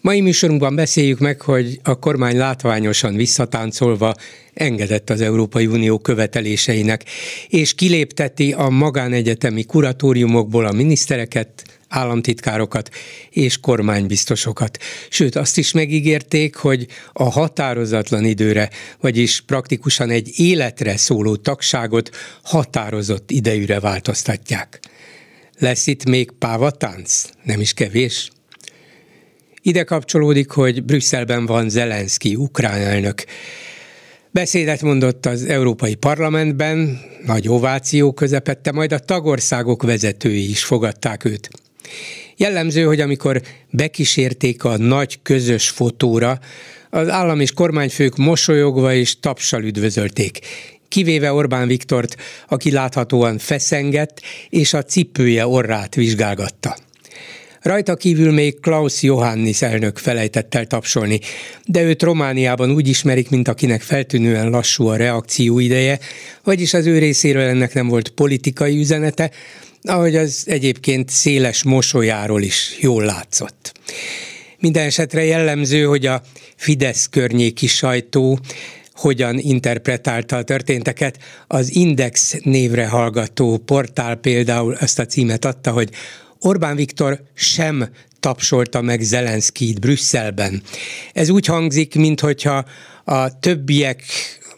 Mai műsorunkban beszéljük meg, hogy a kormány látványosan visszatáncolva engedett az Európai Unió követeléseinek, és kilépteti a magánegyetemi kuratóriumokból a minisztereket, államtitkárokat és kormánybiztosokat. Sőt, azt is megígérték, hogy a határozatlan időre, vagyis praktikusan egy életre szóló tagságot határozott idejűre változtatják. Lesz itt még pávatánc? Nem is kevés? Ide kapcsolódik, hogy Brüsszelben van Zelenszky, ukrán elnök. Beszédet mondott az Európai Parlamentben, nagy ováció közepette, majd a tagországok vezetői is fogadták őt. Jellemző, hogy amikor bekísérték a nagy közös fotóra, az állam és kormányfők mosolyogva és tapsal üdvözölték kivéve Orbán Viktort, aki láthatóan feszengett, és a cipője orrát vizsgálgatta. Rajta kívül még Klaus Johannis elnök felejtett el tapsolni, de őt Romániában úgy ismerik, mint akinek feltűnően lassú a reakció ideje, vagyis az ő részéről ennek nem volt politikai üzenete, ahogy az egyébként széles mosolyáról is jól látszott. Minden esetre jellemző, hogy a Fidesz környéki sajtó hogyan interpretálta a történteket. Az Index névre hallgató portál például ezt a címet adta, hogy Orbán Viktor sem tapsolta meg Zelenszkijt Brüsszelben. Ez úgy hangzik, mintha a többiek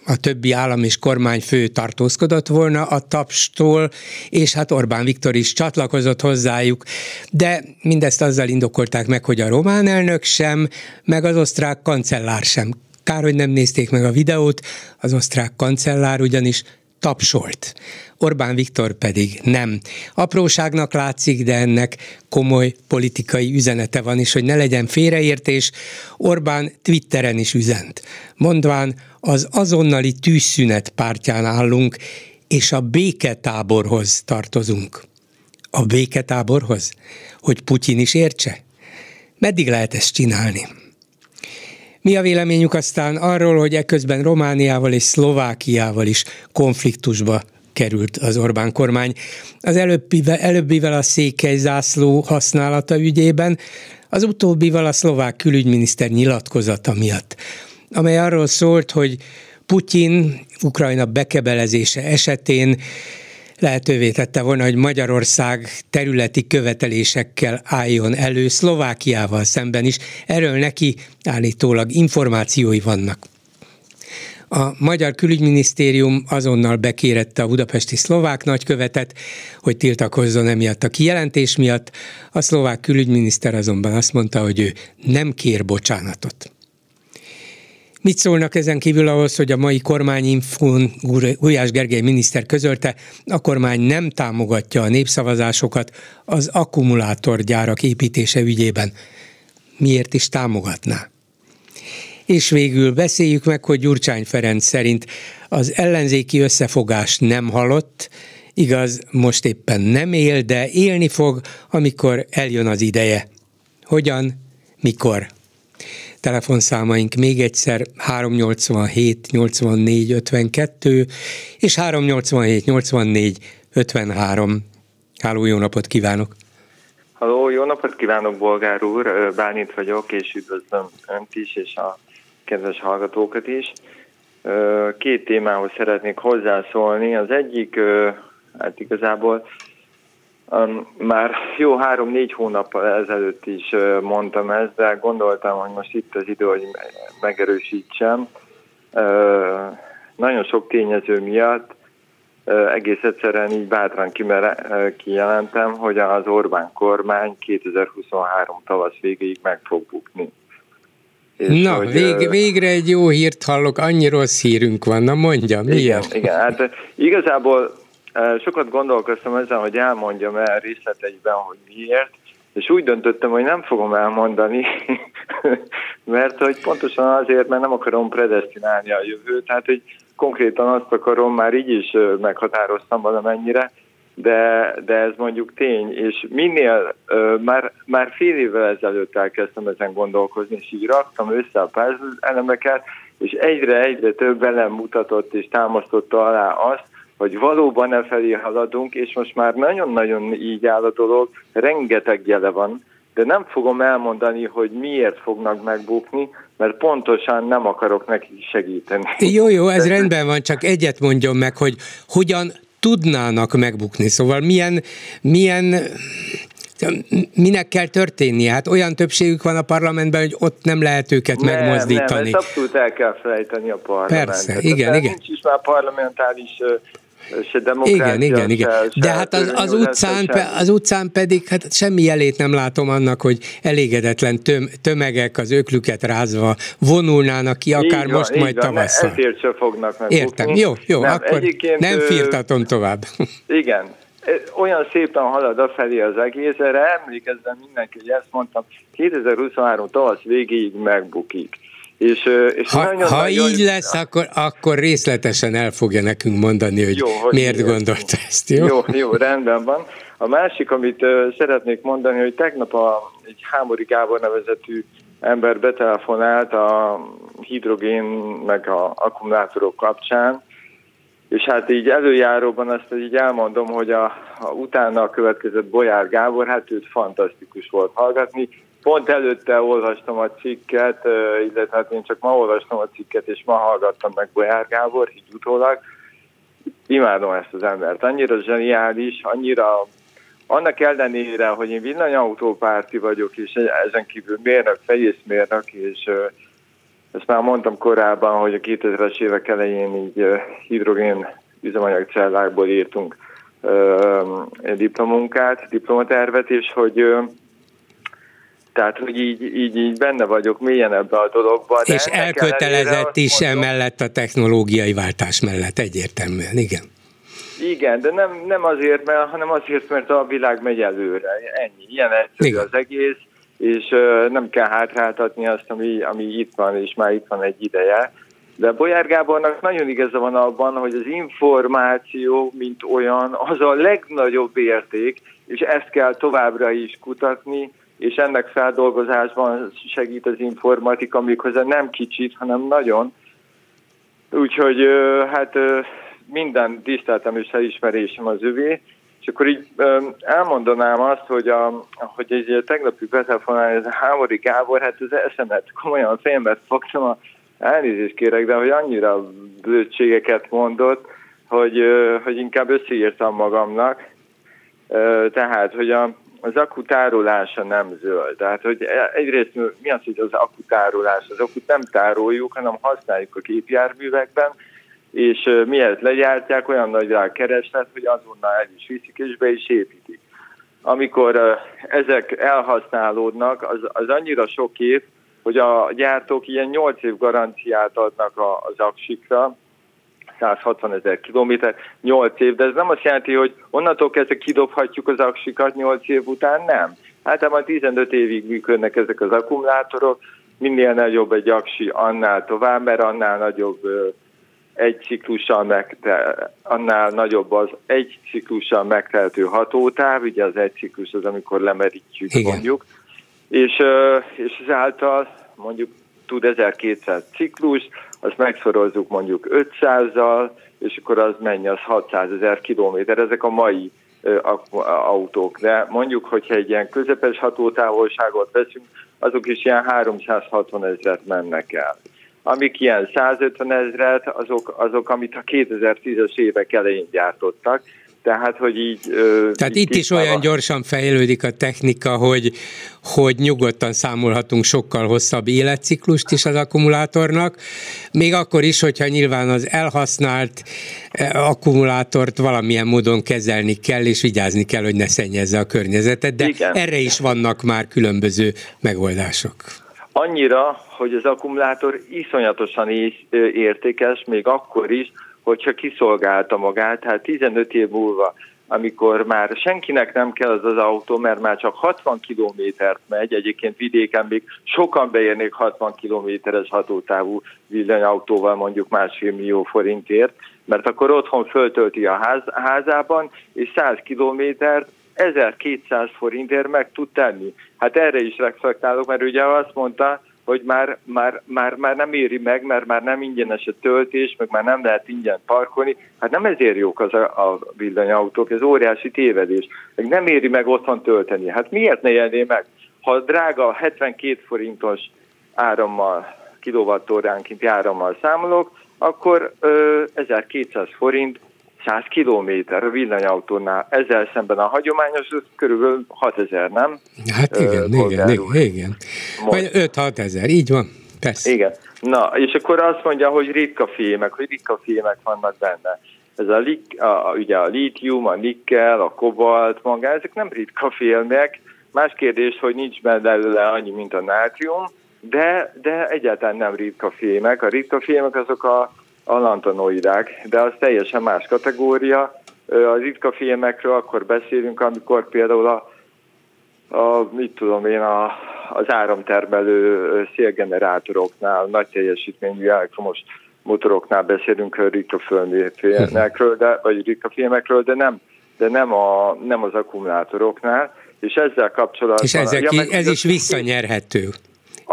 a többi állam és kormányfő tartózkodott volna a tapstól, és hát Orbán Viktor is csatlakozott hozzájuk, de mindezt azzal indokolták meg, hogy a román elnök sem, meg az osztrák kancellár sem. Kár, hogy nem nézték meg a videót, az osztrák kancellár ugyanis tapsolt. Orbán Viktor pedig nem. Apróságnak látszik, de ennek komoly politikai üzenete van, és hogy ne legyen félreértés, Orbán Twitteren is üzent. Mondván, az azonnali tűzszünet pártján állunk, és a béketáborhoz tartozunk. A béketáborhoz? Hogy Putyin is értse? Meddig lehet ezt csinálni? Mi a véleményük aztán arról, hogy eközben Romániával és Szlovákiával is konfliktusba került az Orbán kormány. Az előbbivel, előbbivel a székely zászló használata ügyében, az utóbbival a szlovák külügyminiszter nyilatkozata miatt, amely arról szólt, hogy Putyin Ukrajna bekebelezése esetén lehetővé tette volna, hogy Magyarország területi követelésekkel álljon elő Szlovákiával szemben is. Erről neki állítólag információi vannak. A Magyar Külügyminisztérium azonnal bekérette a budapesti szlovák nagykövetet, hogy tiltakozzon emiatt a kijelentés miatt. A szlovák külügyminiszter azonban azt mondta, hogy ő nem kér bocsánatot. Mit szólnak ezen kívül ahhoz, hogy a mai kormányinfón Gulyás Gergely miniszter közölte, a kormány nem támogatja a népszavazásokat az akkumulátorgyárak építése ügyében. Miért is támogatná? És végül beszéljük meg, hogy Gyurcsány Ferenc szerint az ellenzéki összefogás nem halott, igaz, most éppen nem él, de élni fog, amikor eljön az ideje. Hogyan, mikor? Telefonszámaink még egyszer 387 84 52 és 387 84 53. Háló, jó napot kívánok! Halló, jó napot kívánok, Bolgár úr! Bálint vagyok, és üdvözlöm Önt is, és a kedves hallgatókat is. Két témához szeretnék hozzászólni. Az egyik, hát igazából már jó három-négy hónappal ezelőtt is mondtam ezt, de gondoltam, hogy most itt az idő, hogy megerősítsem. Nagyon sok tényező miatt egész egyszerűen így bátran kijelentem, hogy az Orbán kormány 2023 tavasz végéig meg fog bukni. És Na, hogy, vég, végre egy jó hírt hallok, annyi rossz hírünk van, na mondja, miért? Igen, igen hát igazából sokat gondolkoztam ezen, hogy elmondjam el részleteiben, hogy miért, és úgy döntöttem, hogy nem fogom elmondani, mert hogy pontosan azért, mert nem akarom predestinálni a jövőt, tehát hogy konkrétan azt akarom, már így is meghatároztam valamennyire, de, de ez mondjuk tény, és minél, már, már fél évvel ezelőtt elkezdtem ezen gondolkozni, és így raktam össze a elemeket, és egyre-egyre több elem mutatott és támasztotta alá azt, hogy valóban e felé haladunk, és most már nagyon-nagyon így áll a dolog, rengeteg jele van, de nem fogom elmondani, hogy miért fognak megbukni, mert pontosan nem akarok nekik segíteni. Jó, jó, ez rendben van, csak egyet mondjon meg, hogy hogyan tudnának megbukni. Szóval milyen, milyen minek kell történnie? Hát olyan többségük van a parlamentben, hogy ott nem lehet őket nem, megmozdítani. Nem, ezt abszolút el kell felejteni a parlamentet. Persze, igen, igen. Nincs is már parlamentális se Igen, igen, igen. De hát az, az, utcán, az utcán pedig hát semmi jelét nem látom annak, hogy elégedetlen töm, tömegek az öklüket rázva vonulnának ki, akár így most van, majd tavasszal. Ezért se fognak meg. Értem, jó, jó, nem, akkor nem firtatom tovább. Igen, olyan szépen halad a felé az egész, erre emlékezzen mindenki, hogy ezt mondtam, 2023 tavasz végéig megbukik. És, és ha, nagyon, ha nagyon, így lesz, akkor, akkor részletesen el fogja nekünk mondani, hogy, jó, hogy miért ilyen. gondolta ezt, jó? Jó, jó, rendben van. A másik, amit uh, szeretnék mondani, hogy tegnap a, egy Hámori Gábor nevezetű ember betelefonált a hidrogén meg a akkumulátorok kapcsán, és hát így előjáróban azt így elmondom, hogy a, a utána következett Bolyár Gábor, hát őt fantasztikus volt hallgatni, Pont előtte olvastam a cikket, illetve hát én csak ma olvastam a cikket, és ma hallgattam meg Bolyár Gábor, így utólag. Imádom ezt az embert, annyira zseniális, annyira annak ellenére, hogy én villanyautópárti vagyok, és ezen kívül mérnök, fejészmérnök, és ezt már mondtam korábban, hogy a 2000-es évek elején így hidrogén üzemanyagcellákból írtunk diplomunkát, diplomatervet, és hogy tehát, hogy így, így, így benne vagyok mélyen ebbe a dologba. De És elkötelezett is mondom, emellett a technológiai váltás mellett egyértelműen, igen. Igen, de nem, nem azért, mert, hanem azért, mert a világ megy előre. Ennyi. Ilyen egyszerű igen. az egész, és uh, nem kell hátráltatni azt, ami, ami itt van, és már itt van egy ideje. De Bolyár Gábornak nagyon igaza van abban, hogy az információ, mint olyan, az a legnagyobb érték, és ezt kell továbbra is kutatni, és ennek feldolgozásban segít az informatika, méghozzá nem kicsit, hanem nagyon. Úgyhogy hát minden tiszteltem és elismerésem az övé, és akkor így elmondanám azt, hogy, a, hogy egy tegnapi betelefonál, ez a Hámori Gábor, hát az eszemet komolyan fejembe fogtam, a, elnézést kérek, de hogy annyira blödségeket mondott, hogy, hogy inkább összeírtam magamnak. Tehát, hogy a, az akkutárolása nem zöld. Tehát, hogy egyrészt mi az, hogy az akkutárolás? Az akut nem tároljuk, hanem használjuk a képjárművekben, és miért legyártják, olyan nagy rá kereslet, hogy azonnal el is viszik és be is építik. Amikor ezek elhasználódnak, az, az annyira sok év, hogy a gyártók ilyen 8 év garanciát adnak az aksikra, 160 ezer kilométer, 8 év, de ez nem azt jelenti, hogy onnantól kezdve kidobhatjuk az aksikat 8 év után, nem. Általában 15 évig működnek ezek az akkumulátorok, minél nagyobb egy aksi, annál tovább, mert annál nagyobb egy ciklussal megtel, annál nagyobb az egy ciklussal megteltő hatótáv, ugye az egy ciklus az, amikor lemerítjük Igen. mondjuk, és, és ezáltal mondjuk tud 1200 ciklus, azt megszorozzuk mondjuk 500-zal, és akkor az mennyi, az 600 ezer kilométer. Ezek a mai autók, de mondjuk, hogyha egy ilyen közepes hatótávolságot veszünk, azok is ilyen 360 ezeret mennek el. Amik ilyen 150 ezeret, azok, azok, amit a 2010-es évek elején gyártottak, tehát, hogy így... Tehát így itt is olyan gyorsan fejlődik a technika, hogy, hogy nyugodtan számolhatunk sokkal hosszabb életciklust is az akkumulátornak, még akkor is, hogyha nyilván az elhasznált akkumulátort valamilyen módon kezelni kell, és vigyázni kell, hogy ne szennyezze a környezetet, de Igen. erre is vannak már különböző megoldások. Annyira, hogy az akkumulátor iszonyatosan értékes, még akkor is, hogyha kiszolgálta magát, tehát 15 év múlva amikor már senkinek nem kell az az autó, mert már csak 60 kilométert megy, egyébként vidéken még sokan beérnék 60 kilométeres hatótávú villanyautóval mondjuk másfél millió forintért, mert akkor otthon föltölti a ház, házában, és 100 kilométert 1200 forintért meg tud tenni. Hát erre is reflektálok, mert ugye azt mondta, hogy már, már, már, már nem éri meg, mert már nem ingyenes a töltés, meg már nem lehet ingyen parkolni. Hát nem ezért jók az a, a villanyautók, ez óriási tévedés. Meg nem éri meg otthon tölteni. Hát miért ne élné meg? Ha drága 72 forintos árammal, kilovattóránként árammal számolok, akkor ö, 1200 forint 100 kilométer a villanyautónál, ezzel szemben a hagyományos körülbelül 6000, nem? Hát igen, uh, igen, igen, igen. Vagy 5-6 ezer, így van, persze. Igen. Na, és akkor azt mondja, hogy ritka fémek, hogy ritka fémek vannak benne. Ez a, a, a, ugye a lítium, a nikkel, a kobalt, maga, ezek nem ritka fémek. Más kérdés, hogy nincs belőle annyi, mint a nátrium, de, de egyáltalán nem ritka fémek. A ritka fémek azok a alantanoidák, de az teljesen más kategória. A ritka filmekről akkor beszélünk, amikor például a, a mit tudom én, a, az áramtermelő szélgenerátoroknál, nagy teljesítményű elektromos motoroknál beszélünk ritka filmekről, de, vagy ritka filmekről, de nem, de nem, a, nem az akkumulátoroknál, és ezzel kapcsolatban... És ezek, ja, ez is visszanyerhető.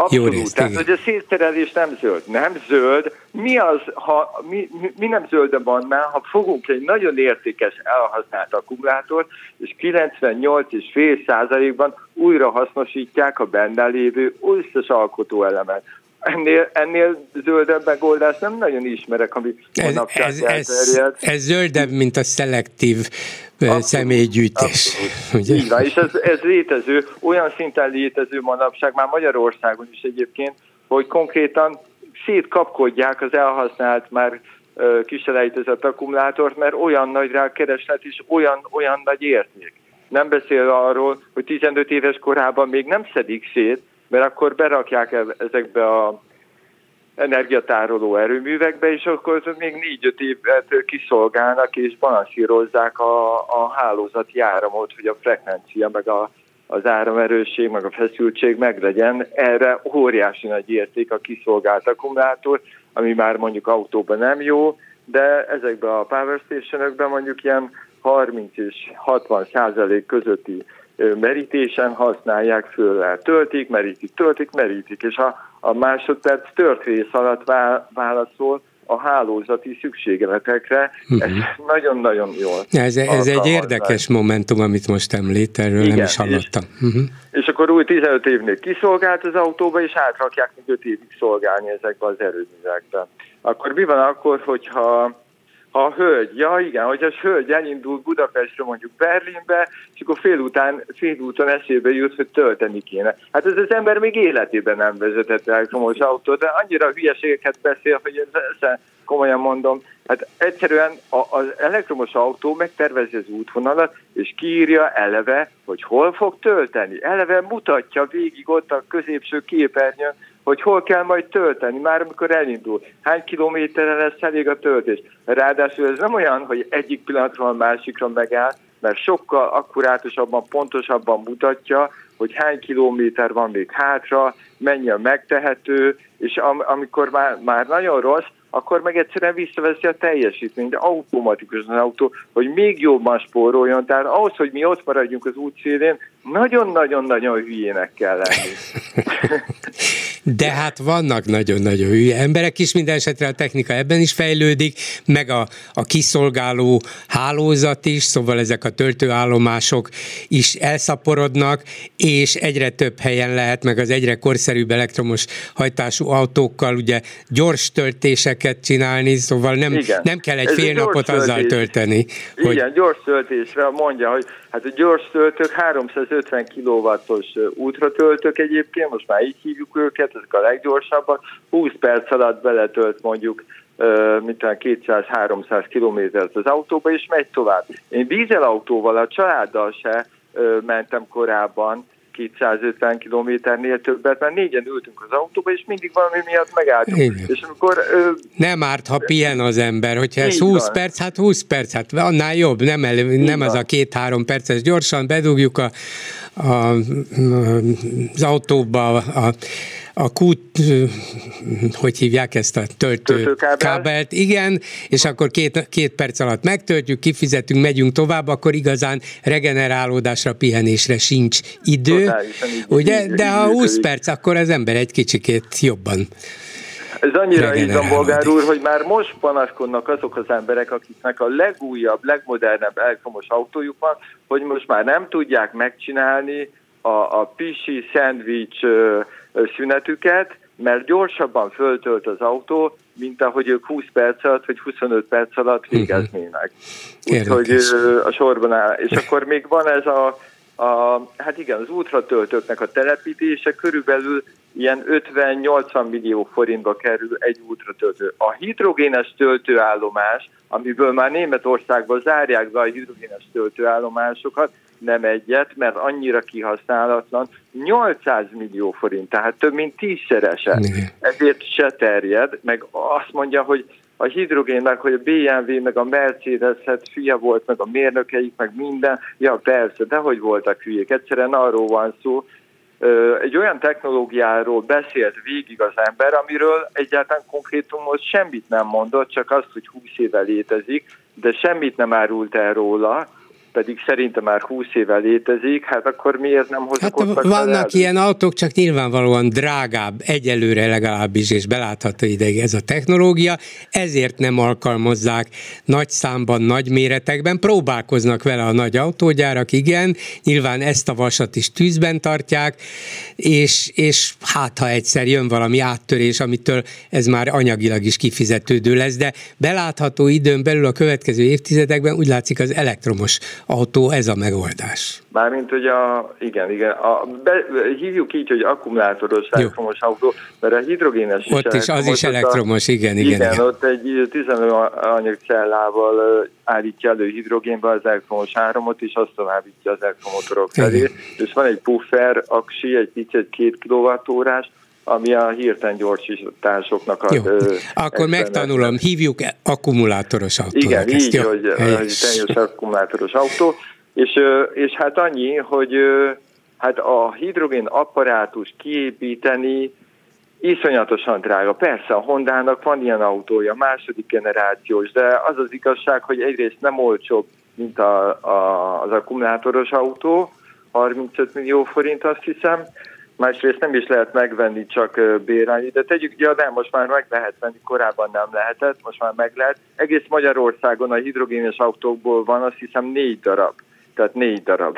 Abszolút. Jó részt, Tehát, hogy a szétterelés nem zöld. Nem zöld. Mi az, ha mi, mi, nem zöld van már, ha fogunk egy nagyon értékes elhasznált akkumulátort, és 98,5 százalékban újra hasznosítják a benne lévő összes alkotóelemet ennél, ennél zöldebb megoldást nem nagyon ismerek, ami ez, ez, ez, ez zöldebb, mint a szelektív abszolút, személygyűjtés. Ugye? Így van, és ez, ez létező, olyan szinten létező manapság, már Magyarországon is egyébként, hogy konkrétan szétkapkodják az elhasznált már kiselejtezett akkumulátort, mert olyan nagy rá kereslet és olyan, olyan nagy érték. Nem beszél arról, hogy 15 éves korában még nem szedik szét, mert akkor berakják e- ezekbe a energiatároló erőművekbe, és akkor még négy-öt évet kiszolgálnak és balansírozzák a, a hálózati áramot, hogy a frekvencia, meg a, az áramerősség, meg a feszültség meglegyen. Erre óriási nagy érték a kiszolgált akkumulátor, ami már mondjuk autóban nem jó, de ezekben a power station mondjuk ilyen 30 és 60 százalék közötti merítésen használják föl, töltik, merítik, töltik, merítik, és a, a másodperc tört rész alatt válaszol a hálózati szükségletekre. Uh-huh. Ez nagyon-nagyon jól. Ez, ez egy érdekes momentum, amit most említ, erről Igen, nem is hallottam. És, uh-huh. és akkor új 15 évnél kiszolgált az autóba, és átrakják még 5 évig szolgálni ezekbe az erőművekbe. Akkor mi van akkor, hogyha a hölgy, ja igen, hogy a hölgy elindul Budapestről mondjuk Berlinbe, és akkor fél, után, fél úton eszébe jut, hogy tölteni kéne. Hát ez az ember még életében nem vezetett elektromos autót, de annyira hülyeségeket beszél, hogy ez, ez komolyan mondom, hát egyszerűen az elektromos autó megtervezi az útvonalat, és kiírja eleve, hogy hol fog tölteni. Eleve mutatja végig ott a középső képernyőn, hogy hol kell majd tölteni, már amikor elindul. Hány kilométerre lesz elég a töltés. Ráadásul ez nem olyan, hogy egyik pillanatról a másikra megáll, mert sokkal akkurátosabban, pontosabban mutatja, hogy hány kilométer van még hátra, mennyi a megtehető, és am- amikor már, már nagyon rossz, akkor meg egyszerűen visszaveszi a teljesítményt, automatikusan az autó, hogy még jobban spóroljon. Tehát ahhoz, hogy mi ott maradjunk az útszélén, nagyon-nagyon-nagyon hülyének kell lenni. De hát vannak nagyon-nagyon hülye emberek is, minden esetre a technika ebben is fejlődik, meg a, a kiszolgáló hálózat is, szóval ezek a töltőállomások is elszaporodnak, és egyre több helyen lehet, meg az egyre korszerűbb elektromos hajtású autókkal ugye gyors töltéseket csinálni, szóval nem, nem kell egy Ez fél napot töltés. azzal tölteni. Igen, hogy... gyors töltésre mondja, hogy hát a gyors töltők 350 kW-os útra töltök egyébként, most már így hívjuk őket, ezek a leggyorsabbak, 20 perc alatt beletölt mondjuk mint 200-300 kilométert az autóba, és megy tovább. Én dízelautóval a családdal se mentem korábban, 250 kilométernél többet, mert négyen ültünk az autóba, és mindig valami miatt megálltunk. Igen. És amikor, ö, nem árt, ha pihen az ember, hogyha ez 20 van. perc, hát 20 perc, hát annál jobb, nem, el, nem az a két-három perces, gyorsan bedugjuk a, a, az autóba a a kút, hogy hívják ezt a töltő kábelt, igen, és akkor két, két perc alatt megtöltjük, kifizetünk, megyünk tovább, akkor igazán regenerálódásra, pihenésre sincs idő, ugye? De ha 20 perc, akkor az ember egy kicsikét jobban ez annyira így van, bolgár úr, hogy már most panaszkodnak azok az emberek, akiknek a legújabb, legmodernebb elektromos autójuk van, hogy most már nem tudják megcsinálni a, a pisi szendvics szünetüket, mert gyorsabban föltölt az autó, mint ahogy ők 20 perc alatt vagy 25 perc alatt mhm. végeznének. Úgyhogy a sorban áll. És akkor még van ez a, a, hát igen, az útratöltőknek a telepítése körülbelül ilyen 50-80 millió forintba kerül egy útratöltő. A hidrogénes töltőállomás, amiből már Németországban zárják be a hidrogénes töltőállomásokat, nem egyet, mert annyira kihasználatlan, 800 millió forint, tehát több mint tízszerese. Ezért se terjed, meg azt mondja, hogy a hidrogénnek, hogy a BMW, meg a Mercedes, hát fia volt, meg a mérnökeik, meg minden. Ja, persze, de hogy voltak hülyék. Egyszerűen arról van szó, egy olyan technológiáról beszélt végig az ember, amiről egyáltalán konkrétumot semmit nem mondott, csak azt, hogy 20 éve létezik, de semmit nem árult el róla, pedig szerintem már 20 éve létezik, hát akkor miért nem hozok hát Vannak ilyen autók, csak nyilvánvalóan drágább, egyelőre legalábbis, és belátható ideig ez a technológia, ezért nem alkalmazzák nagy számban, nagy méretekben, próbálkoznak vele a nagy autógyárak, igen, nyilván ezt a vasat is tűzben tartják, és, és hát ha egyszer jön valami áttörés, amitől ez már anyagilag is kifizetődő lesz, de belátható időn belül a következő évtizedekben úgy látszik az elektromos autó ez a megoldás. Mármint, hogy a, igen, igen, a, be, hívjuk így, hogy akkumulátoros elektromos autó, mert a hidrogénes is Ott is az is elektromos, a, igen, igen, igen. Igen, ott egy 15 anyagcellával állítja elő hidrogénbe az elektromos áramot, és azt továbbítja az elektromotorok felé. És van egy puffer aksi, egy picit két kilovattórás, ami a hirtelen gyorsításoknak a... Jó. Ö, Akkor megtanulom, hívjuk akkumulátoros autónak. Igen, ezt, így, jó? hogy, hogy teljes akkumulátoros autó, és, és hát annyi, hogy hát a hidrogén apparátus kiépíteni iszonyatosan drága. Persze a Hondának van ilyen autója, második generációs, de az az igazság, hogy egyrészt nem olcsóbb, mint a, a, az akkumulátoros autó, 35 millió forint azt hiszem, másrészt nem is lehet megvenni csak bérelni, de tegyük ugye, de most már meg lehet venni, korábban nem lehetett, most már meg lehet. Egész Magyarországon a hidrogénes autókból van azt hiszem négy darab tehát négy darab.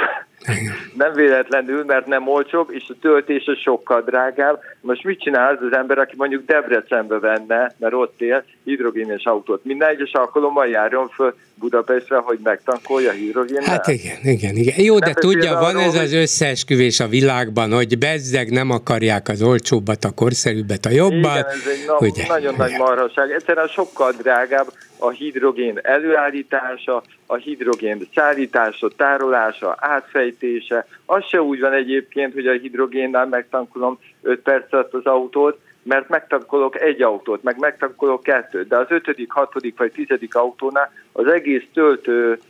Nem véletlenül, mert nem olcsóbb, és a töltése sokkal drágább. Most mit csinál az, az ember, aki mondjuk Debrecenbe venne, mert ott él, hidrogénes autót? Minden egyes alkalommal járjon föl Budapestre, hogy megtankolja hidrogénnel? Hát igen, igen, igen. Jó, nem de tudja, van arról, ez az összeesküvés a világban, hogy bezzeg nem akarják az olcsóbbat, a korszerűbbet, a jobbat. Igen, ez egy na- ugye? nagyon nagy marhaság. Egyszerűen sokkal drágább a hidrogén előállítása, a hidrogén szállítása, tárolása, átfejtése. Az se úgy van egyébként, hogy a hidrogénnel megtankolom 5 perc alatt az autót, mert megtankolok egy autót, meg megtankolok kettőt, de az ötödik, hatodik vagy tizedik autónál az egész töltő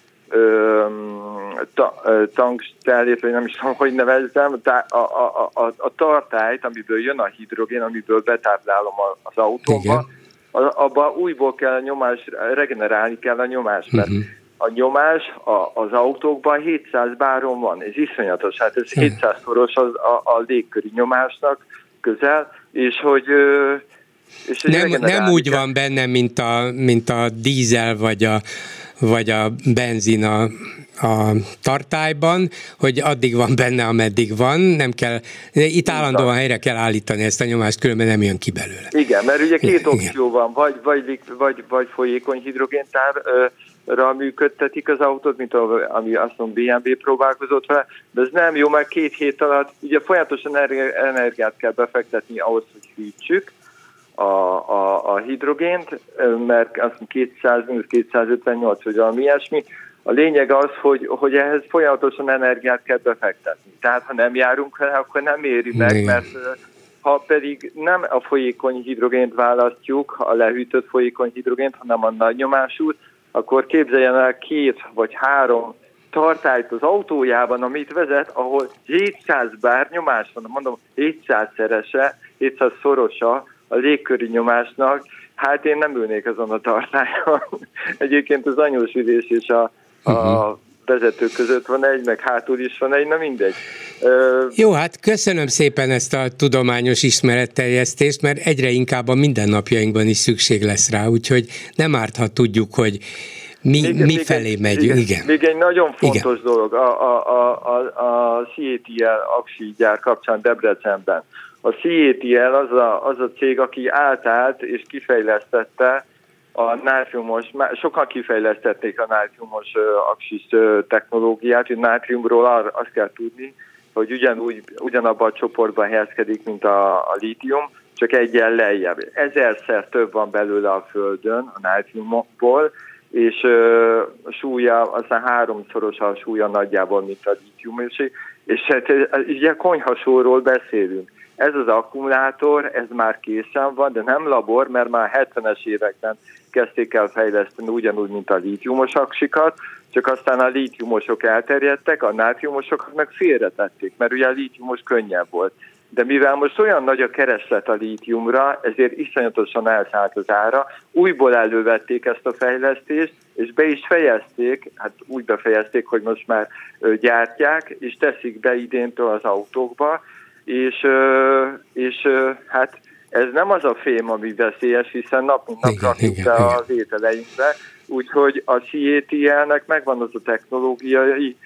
ta, tankstellét, vagy nem is tudom, hogy nevezzem, a, a, a, a tartályt, amiből jön a hidrogén, amiből betáplálom az autóba, abba újból kell a nyomás, regenerálni kell a nyomást, mert uh-huh a nyomás a, az autókban 700 báron van, ez iszonyatos, hát ez 700 szoros az, a, a légköri nyomásnak közel, és hogy és nem, nem úgy van benne, mint a, mint a dízel vagy a, vagy a benzin a, a tartályban, hogy addig van benne, ameddig van, nem kell, itt állandóan helyre kell állítani ezt a nyomást, különben nem jön ki belőle. Igen, mert ugye két opció van, vagy, vagy, vagy, vagy folyékony hidrogéntár, ra működtetik az autót, mint ami azt mondom BMW próbálkozott vele, de ez nem jó, mert két hét alatt ugye folyamatosan energiát kell befektetni ahhoz, hogy hűtsük a, a, a hidrogént, mert azt 200 258 vagy valami ilyesmi, A lényeg az, hogy, hogy ehhez folyamatosan energiát kell befektetni. Tehát ha nem járunk vele, akkor nem éri meg, mert ha pedig nem a folyékony hidrogént választjuk, a lehűtött folyékony hidrogént, hanem a nagy nyomásút, akkor képzeljen el két vagy három tartályt az autójában, amit vezet, ahol 700 bár nyomás van, mondom 700 szerese, 700 szorosa a légköri nyomásnak, hát én nem ülnék azon a tartályon. Egyébként az anyós ülés és a, a uh-huh vezetők között van egy, meg hátul is van egy, na mindegy. Jó, hát köszönöm szépen ezt a tudományos ismeretterjesztést, mert egyre inkább a mindennapjainkban is szükség lesz rá, úgyhogy nem árt, ha tudjuk, hogy mi, még, mi még felé egy, megyünk. Igen, igen. Még egy nagyon fontos igen. dolog a, a, a, a, a CATL aksi gyár kapcsán Debrecenben. A CATL az a, az a cég, aki átállt és kifejlesztette a nátriumos, sokan kifejlesztették a nátriumos aksis technológiát, hogy nátriumról azt kell tudni, hogy ugyanúgy, ugyanabban a csoportban helyezkedik, mint a, a lítium, csak egyen lejjebb. Ezerszer több van belőle a Földön a nátriumból, és ö, súlya aztán háromszoros a súlya nagyjából, mint a lítium, és, és hát, ugye konyhasóról beszélünk. Ez az akkumulátor, ez már készen van, de nem labor, mert már 70-es években kezdték el fejleszteni ugyanúgy, mint a lítiumos aksikat, csak aztán a lítiumosok elterjedtek, a nátriumosokat meg félretették, mert ugye a lítiumos könnyebb volt. De mivel most olyan nagy a kereslet a lítiumra, ezért iszonyatosan elszállt az ára, újból elővették ezt a fejlesztést, és be is fejezték, hát úgy befejezték, hogy most már gyártják, és teszik be idéntől az autókba, és, és hát ez nem az a fém, ami veszélyes, hiszen nap mint nap rakjuk be az ételeinkbe, úgyhogy a CATL-nek megvan az a technológiai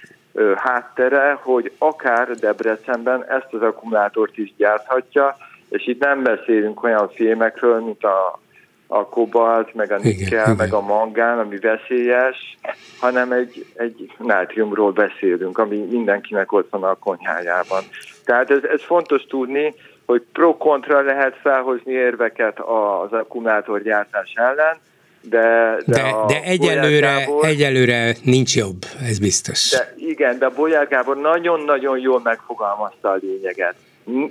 háttere, hogy akár Debrecenben ezt az akkumulátort is gyárthatja, és itt nem beszélünk olyan fémekről, mint a, a kobalt, meg a nikkel, meg a mangán, ami veszélyes, hanem egy, egy nátriumról beszélünk, ami mindenkinek ott van a konyhájában. Tehát ez, ez fontos tudni, hogy pro-kontra lehet felhozni érveket az akkumulátorgyártás ellen, de, de, de, de egyelőre, Gábor, egyelőre nincs jobb, ez biztos. De igen, de Bolyár Gábor nagyon-nagyon jól megfogalmazta a lényeget.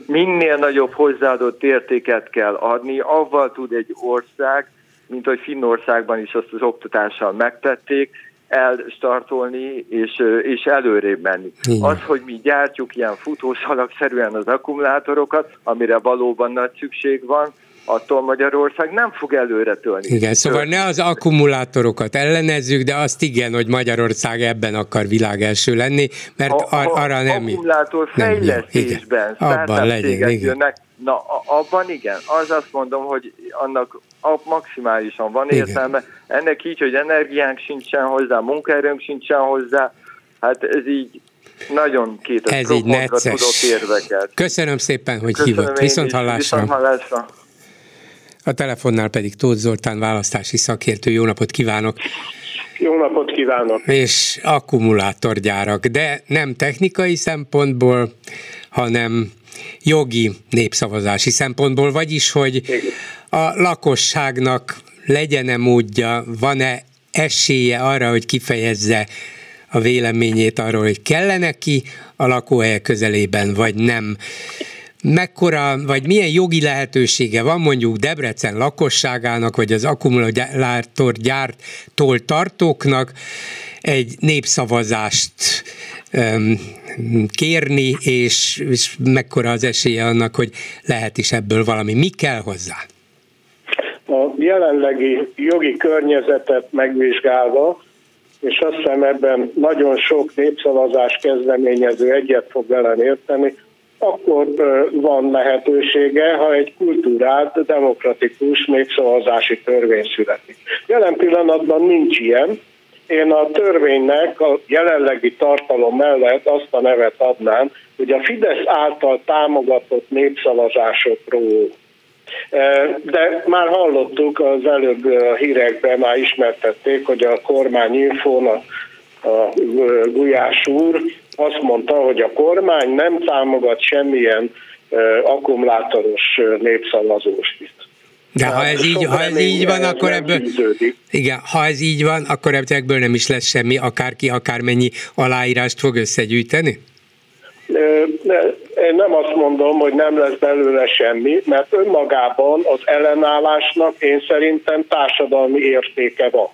Minél nagyobb hozzáadott értéket kell adni, avval tud egy ország, mint hogy Finnországban is azt az oktatással megtették, elstartolni és, és előrébb menni. Igen. Az, hogy mi gyártjuk ilyen futószalagszerűen az akkumulátorokat, amire valóban nagy szükség van, attól Magyarország nem fog előre tölni. Igen, szóval ne az akkumulátorokat ellenezzük, de azt igen, hogy Magyarország ebben akar világ első lenni, mert a, ar- arra nem... Akkumulátor fejlesztésben abban legyen, igen. jönnek, na abban igen, az azt mondom, hogy annak maximálisan van igen. értelme, ennek így, hogy energiánk sincsen hozzá, munkaerőnk sincsen hozzá, hát ez így nagyon két Ez így necces. érveket. Köszönöm szépen, hogy Köszönöm hívott. Viszont hallásra. Viszont hallásra. A telefonnál pedig Tóth Zoltán választási szakértő. Jó napot kívánok! Jó napot kívánok! És akkumulátorgyárak, de nem technikai szempontból, hanem jogi népszavazási szempontból, vagyis, hogy a lakosságnak legyen-e módja, van-e esélye arra, hogy kifejezze a véleményét arról, hogy kellene ki a lakóhelye közelében, vagy nem mekkora, vagy milyen jogi lehetősége van mondjuk Debrecen lakosságának, vagy az akkumulátorgyártól tartóknak egy népszavazást um, kérni, és, és mekkora az esélye annak, hogy lehet is ebből valami. Mi kell hozzá? Jelenlegi jogi környezetet megvizsgálva, és azt hiszem ebben nagyon sok népszavazás kezdeményező egyet fog velem érteni, akkor van lehetősége, ha egy kultúrált, demokratikus népszavazási törvény születik. Jelen pillanatban nincs ilyen. Én a törvénynek a jelenlegi tartalom mellett azt a nevet adnám, hogy a Fidesz által támogatott népszavazásokról de már hallottuk, az előbb a hírekben már ismertették, hogy a kormány infón a, a Gulyás úr azt mondta, hogy a kormány nem támogat semmilyen akkumulátoros népszavazást. De ha ez, így, ha ez így van, akkor ebből, igen, ha ez így van, akkor ebből nem is lesz semmi, akárki, akármennyi aláírást fog összegyűjteni? Én nem azt mondom, hogy nem lesz belőle semmi, mert önmagában az ellenállásnak én szerintem társadalmi értéke van.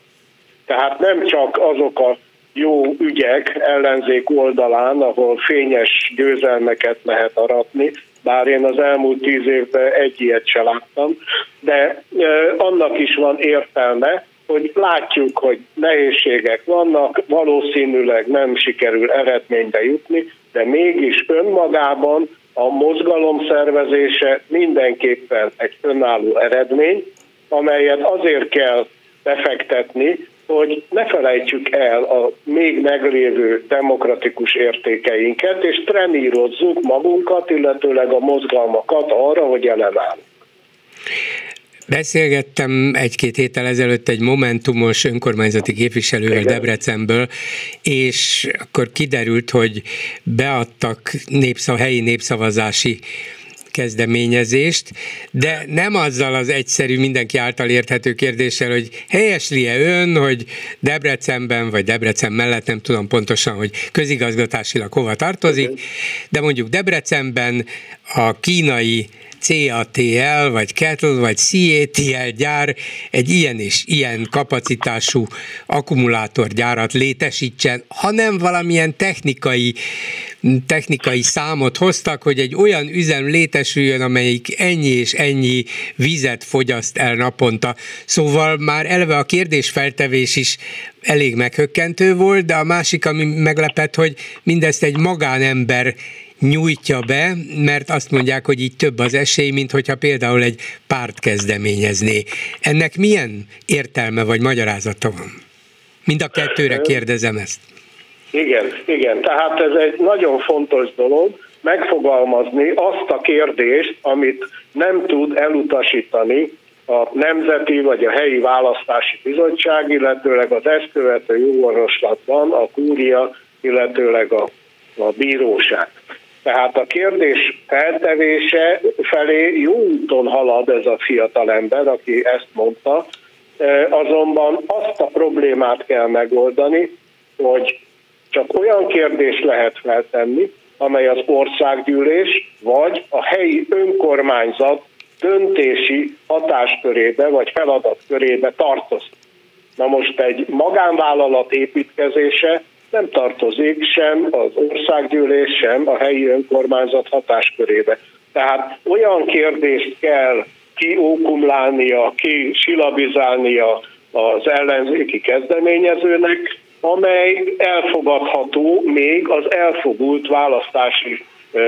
Tehát nem csak azok a jó ügyek ellenzék oldalán, ahol fényes győzelmeket lehet aratni, bár én az elmúlt tíz évben egy ilyet se láttam, de annak is van értelme, hogy látjuk, hogy nehézségek vannak, valószínűleg nem sikerül eredménybe jutni, de mégis önmagában a mozgalom szervezése mindenképpen egy önálló eredmény, amelyet azért kell befektetni, hogy ne felejtsük el a még meglévő demokratikus értékeinket, és trenírozzuk magunkat, illetőleg a mozgalmakat arra, hogy ellenállunk. Beszélgettem egy-két héttel ezelőtt egy momentumos önkormányzati képviselővel Igen. Debrecenből, és akkor kiderült, hogy beadtak népszav, helyi népszavazási kezdeményezést, de nem azzal az egyszerű, mindenki által érthető kérdéssel, hogy helyesli-e ön, hogy Debrecenben, vagy Debrecen mellett, nem tudom pontosan, hogy közigazgatásilag hova tartozik, de mondjuk Debrecenben a kínai CATL, vagy Kettle, vagy CATL gyár egy ilyen és ilyen kapacitású akkumulátorgyárat létesítsen, hanem valamilyen technikai, technikai számot hoztak, hogy egy olyan üzem létesüljön, amelyik ennyi és ennyi vizet fogyaszt el naponta. Szóval már eleve a kérdésfeltevés is elég meghökkentő volt, de a másik, ami meglepett, hogy mindezt egy magánember nyújtja be, mert azt mondják, hogy így több az esély, mint hogyha például egy párt kezdeményezné. Ennek milyen értelme vagy magyarázata van? Mind a kettőre kérdezem ezt. Igen, igen. Tehát ez egy nagyon fontos dolog, megfogalmazni azt a kérdést, amit nem tud elutasítani a Nemzeti vagy a Helyi Választási Bizottság, illetőleg az ezt követő jóorvoslatban a kúria, illetőleg a, a bíróság. Tehát a kérdés feltevése felé jó úton halad ez a fiatal ember, aki ezt mondta, azonban azt a problémát kell megoldani, hogy csak olyan kérdés lehet feltenni, amely az országgyűlés vagy a helyi önkormányzat döntési hatáskörébe vagy feladatkörébe tartozik. Na most egy magánvállalat építkezése nem tartozik sem az országgyűlés, sem a helyi önkormányzat hatáskörébe. Tehát olyan kérdést kell kiókumlálnia, ki silabizálnia az ellenzéki kezdeményezőnek, amely elfogadható még az elfogult választási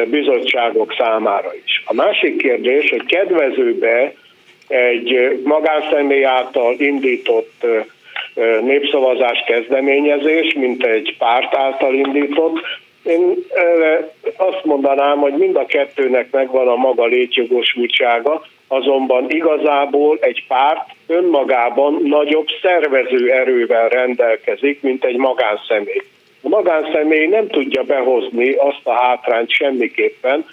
bizottságok számára is. A másik kérdés, hogy kedvezőbe egy magánszemély által indított népszavazás kezdeményezés, mint egy párt által indított. Én azt mondanám, hogy mind a kettőnek megvan a maga létjogosultsága, azonban igazából egy párt önmagában nagyobb szervező erővel rendelkezik, mint egy magánszemély. A magánszemély nem tudja behozni azt a hátrányt semmiképpen,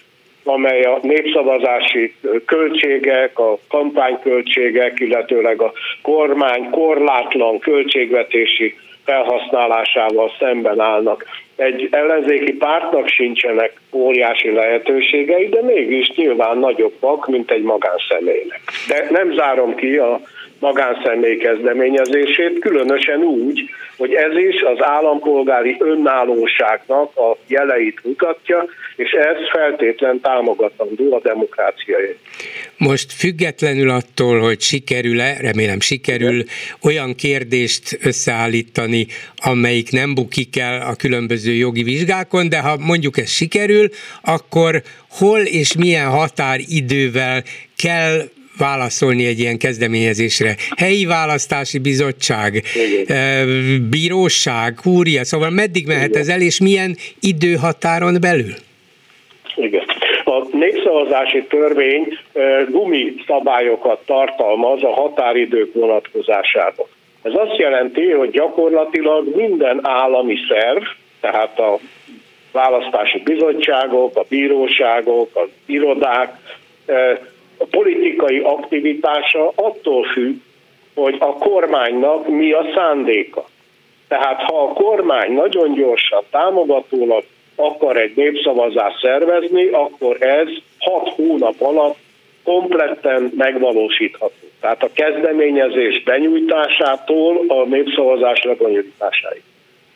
amely a népszavazási költségek, a kampányköltségek, illetőleg a kormány korlátlan költségvetési felhasználásával szemben állnak. Egy ellenzéki pártnak sincsenek óriási lehetőségei, de mégis nyilván nagyobbak, mint egy magánszemélynek. De nem zárom ki a magánszemély kezdeményezését, különösen úgy, hogy ez is az állampolgári önállóságnak a jeleit mutatja, és ez feltétlen támogatandó a demokráciai. Most függetlenül attól, hogy sikerül-e, remélem sikerül, olyan kérdést összeállítani, amelyik nem bukik el a különböző jogi vizsgákon, de ha mondjuk ez sikerül, akkor hol és milyen határidővel kell válaszolni egy ilyen kezdeményezésre. Helyi választási bizottság, Igen. bíróság, kúria, szóval meddig mehet Igen. ez el, és milyen időhatáron belül? Igen. A népszavazási törvény gumi szabályokat tartalmaz a határidők vonatkozásában. Ez azt jelenti, hogy gyakorlatilag minden állami szerv, tehát a választási bizottságok, a bíróságok, az irodák a politikai aktivitása attól függ, hogy a kormánynak mi a szándéka. Tehát ha a kormány nagyon gyorsan, támogatólag akar egy népszavazást szervezni, akkor ez hat hónap alatt kompletten megvalósítható. Tehát a kezdeményezés benyújtásától a népszavazás lebonyolításáig.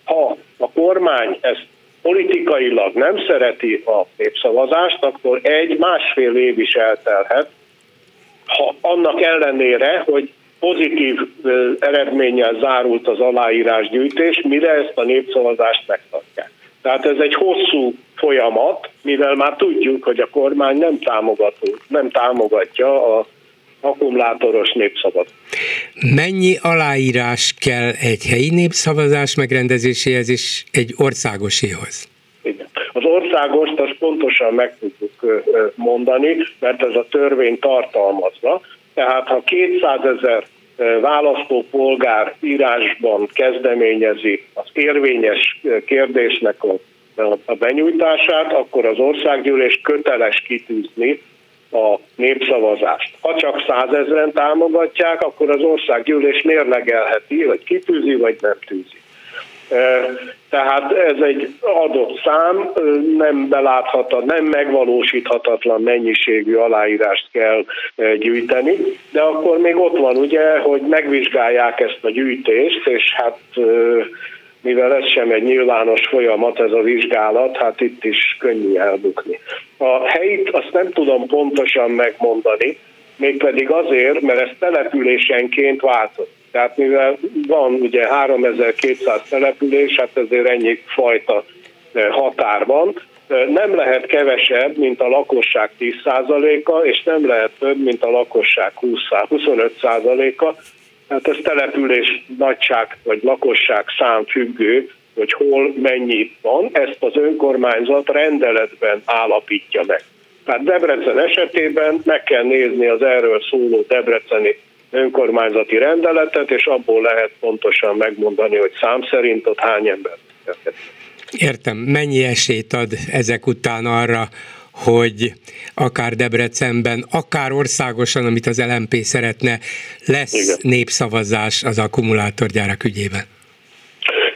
Ha a kormány ezt politikailag nem szereti a népszavazást, akkor egy másfél év is eltelhet, ha annak ellenére, hogy pozitív eredménnyel zárult az aláírásgyűjtés, mire ezt a népszavazást megtartják. Tehát ez egy hosszú folyamat, mivel már tudjuk, hogy a kormány nem, támogató, nem támogatja a akkumulátoros népszavazás. Mennyi aláírás kell egy helyi népszavazás megrendezéséhez és egy országoséhoz? Igen. Az országost azt pontosan meg tudjuk mondani, mert ez a törvény tartalmazza. Tehát ha 200 ezer választópolgár írásban kezdeményezi az érvényes kérdésnek a, benyújtását, akkor az országgyűlés köteles kitűzni a népszavazást. Ha csak százezren támogatják, akkor az országgyűlés mérlegelheti, hogy kitűzi, vagy nem tűzi. Tehát ez egy adott szám, nem beláthatatlan, nem megvalósíthatatlan mennyiségű aláírást kell gyűjteni, de akkor még ott van ugye, hogy megvizsgálják ezt a gyűjtést, és hát mivel ez sem egy nyilvános folyamat, ez a vizsgálat, hát itt is könnyű elbukni. A helyit azt nem tudom pontosan megmondani, mégpedig azért, mert ez településenként változik. Tehát mivel van ugye 3200 település, hát ezért ennyi fajta eh, határ van, eh, nem lehet kevesebb, mint a lakosság 10%-a, és nem lehet több, mint a lakosság 20, 25%-a. Hát ez település nagyság vagy lakosság szám függő, hogy hol mennyi van, ezt az önkormányzat rendeletben állapítja meg. Tehát Debrecen esetében meg kell nézni az erről szóló debreceni önkormányzati rendeletet, és abból lehet pontosan megmondani, hogy szám szerint ott hány ember. Értem, mennyi esélyt ad ezek után arra, hogy akár Debrecenben, akár országosan, amit az LMP szeretne, lesz Igen. népszavazás az akkumulátorgyárak ügyében?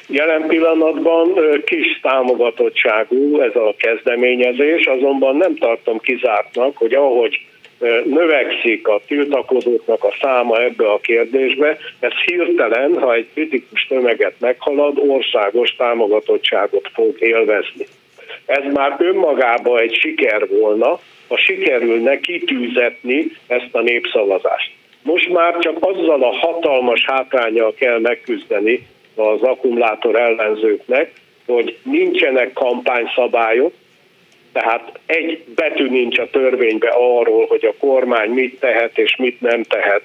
Jelen pillanatban kis támogatottságú ez a kezdeményezés, azonban nem tartom kizártnak, hogy ahogy növekszik a tiltakozóknak a száma ebbe a kérdésbe, ez hirtelen, ha egy kritikus tömeget meghalad, országos támogatottságot fog élvezni. Ez már önmagában egy siker volna, ha sikerülne kitűzetni ezt a népszavazást. Most már csak azzal a hatalmas hátrányjal kell megküzdeni az akkumulátor ellenzőknek, hogy nincsenek kampányszabályok, tehát egy betű nincs a törvénybe arról, hogy a kormány mit tehet és mit nem tehet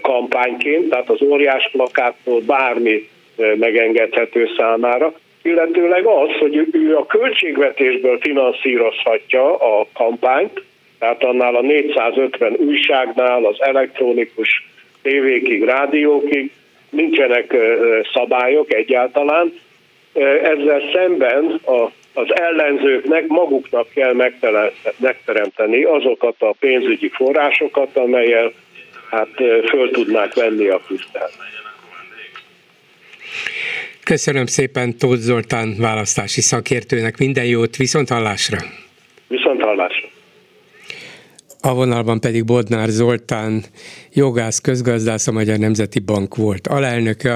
kampányként, tehát az óriás plakáttól bármi megengedhető számára, illetőleg az, hogy ő a költségvetésből finanszírozhatja a kampányt, tehát annál a 450 újságnál, az elektronikus tévékig, rádiókig nincsenek szabályok egyáltalán. Ezzel szemben a az ellenzőknek maguknak kell megteremteni azokat a pénzügyi forrásokat, amelyel hát föl tudnák venni a küzdelmet. Köszönöm szépen Tóth Zoltán választási szakértőnek minden jót, viszont hallásra! Viszont hallásra! A vonalban pedig Bodnár Zoltán, jogász, közgazdász, a Magyar Nemzeti Bank volt alelnöke,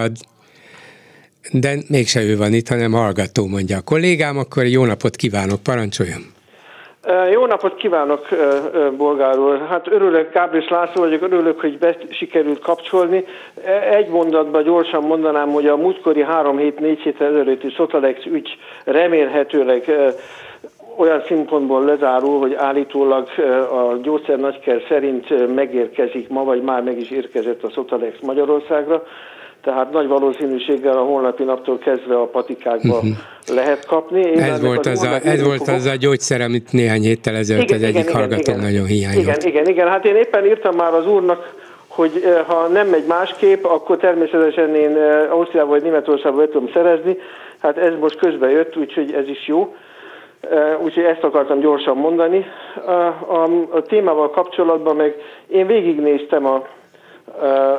de mégse ő van itt, hanem hallgató, mondja a kollégám, akkor jó napot kívánok, parancsoljon! Jó napot kívánok, Bolgár úr! Hát örülök, Gábris László vagyok, örülök, hogy be sikerült kapcsolni. E, egy mondatban gyorsan mondanám, hogy a múltkori három hét, négy hét ezelőtti Sotalex ügy remélhetőleg olyan szempontból lezárul, hogy állítólag a gyógyszer nagyker szerint megérkezik ma, vagy már meg is érkezett a Sotalex Magyarországra tehát nagy valószínűséggel a holnapi naptól kezdve a patikákba uh-huh. lehet kapni. Én ez volt, az, a, ez volt az a gyógyszer, amit néhány héttel ezelőtt igen, az egyik igen, hallgató igen, nagyon hiányzott. Igen, igen, igen, hát én éppen írtam már az úrnak, hogy eh, ha nem megy másképp, akkor természetesen én eh, Ausztriába vagy Németországba tudom szerezni. Hát ez most közbe jött, úgyhogy ez is jó. Úgyhogy ezt akartam gyorsan mondani. A, a, a témával kapcsolatban meg én végignéztem a,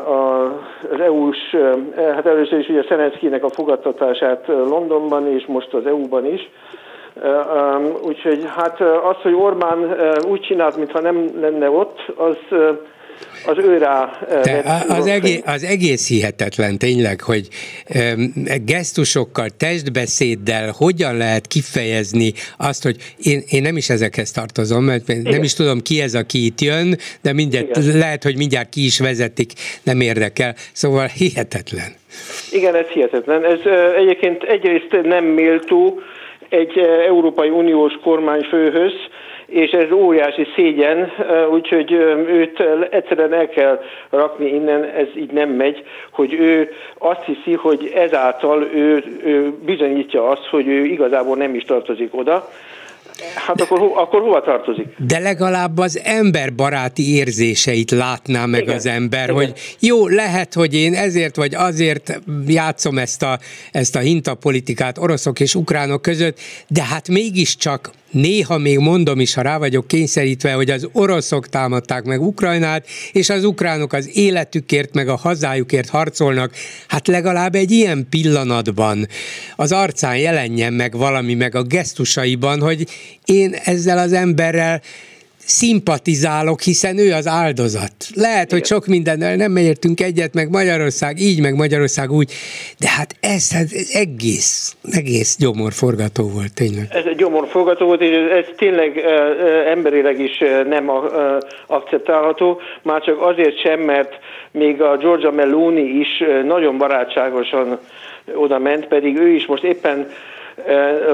az EU-s, hát először is ugye Szelenszkinek a fogadtatását Londonban és most az EU-ban is. Úgyhogy hát az, hogy Orbán úgy csinált, mintha nem lenne ott, az az ő rá... De az, egész, az egész hihetetlen tényleg, hogy um, gesztusokkal, testbeszéddel hogyan lehet kifejezni azt, hogy én, én nem is ezekhez tartozom, mert Igen. nem is tudom ki ez, aki itt jön, de mindjárt, Igen. lehet, hogy mindjárt ki is vezetik, nem érdekel. Szóval hihetetlen. Igen, ez hihetetlen. Ez egyébként egyrészt nem méltó egy Európai Uniós kormányfőhöz, és ez óriási szégyen, úgyhogy őt egyszerűen el kell rakni innen, ez így nem megy, hogy ő azt hiszi, hogy ezáltal ő, ő bizonyítja azt, hogy ő igazából nem is tartozik oda, Hát akkor, ho, akkor hova tartozik? De legalább az emberbaráti érzéseit látná meg Igen. az ember, Igen. hogy jó, lehet, hogy én ezért vagy azért játszom ezt a, ezt a hintapolitikát oroszok és ukránok között, de hát mégiscsak néha még mondom is, ha rá vagyok kényszerítve, hogy az oroszok támadták meg Ukrajnát, és az ukránok az életükért, meg a hazájukért harcolnak, hát legalább egy ilyen pillanatban az arcán jelenjen meg valami, meg a gesztusaiban, hogy én ezzel az emberrel szimpatizálok, hiszen ő az áldozat. Lehet, hogy sok mindennel nem értünk egyet, meg Magyarország így, meg Magyarország úgy, de hát ez, hát ez egész, egész gyomorforgató volt tényleg. Ez egy gyomorforgató volt, és ez, ez tényleg e, e, emberileg is nem a, e, akceptálható, már csak azért sem, mert még a Georgia Meloni is nagyon barátságosan oda ment, pedig ő is most éppen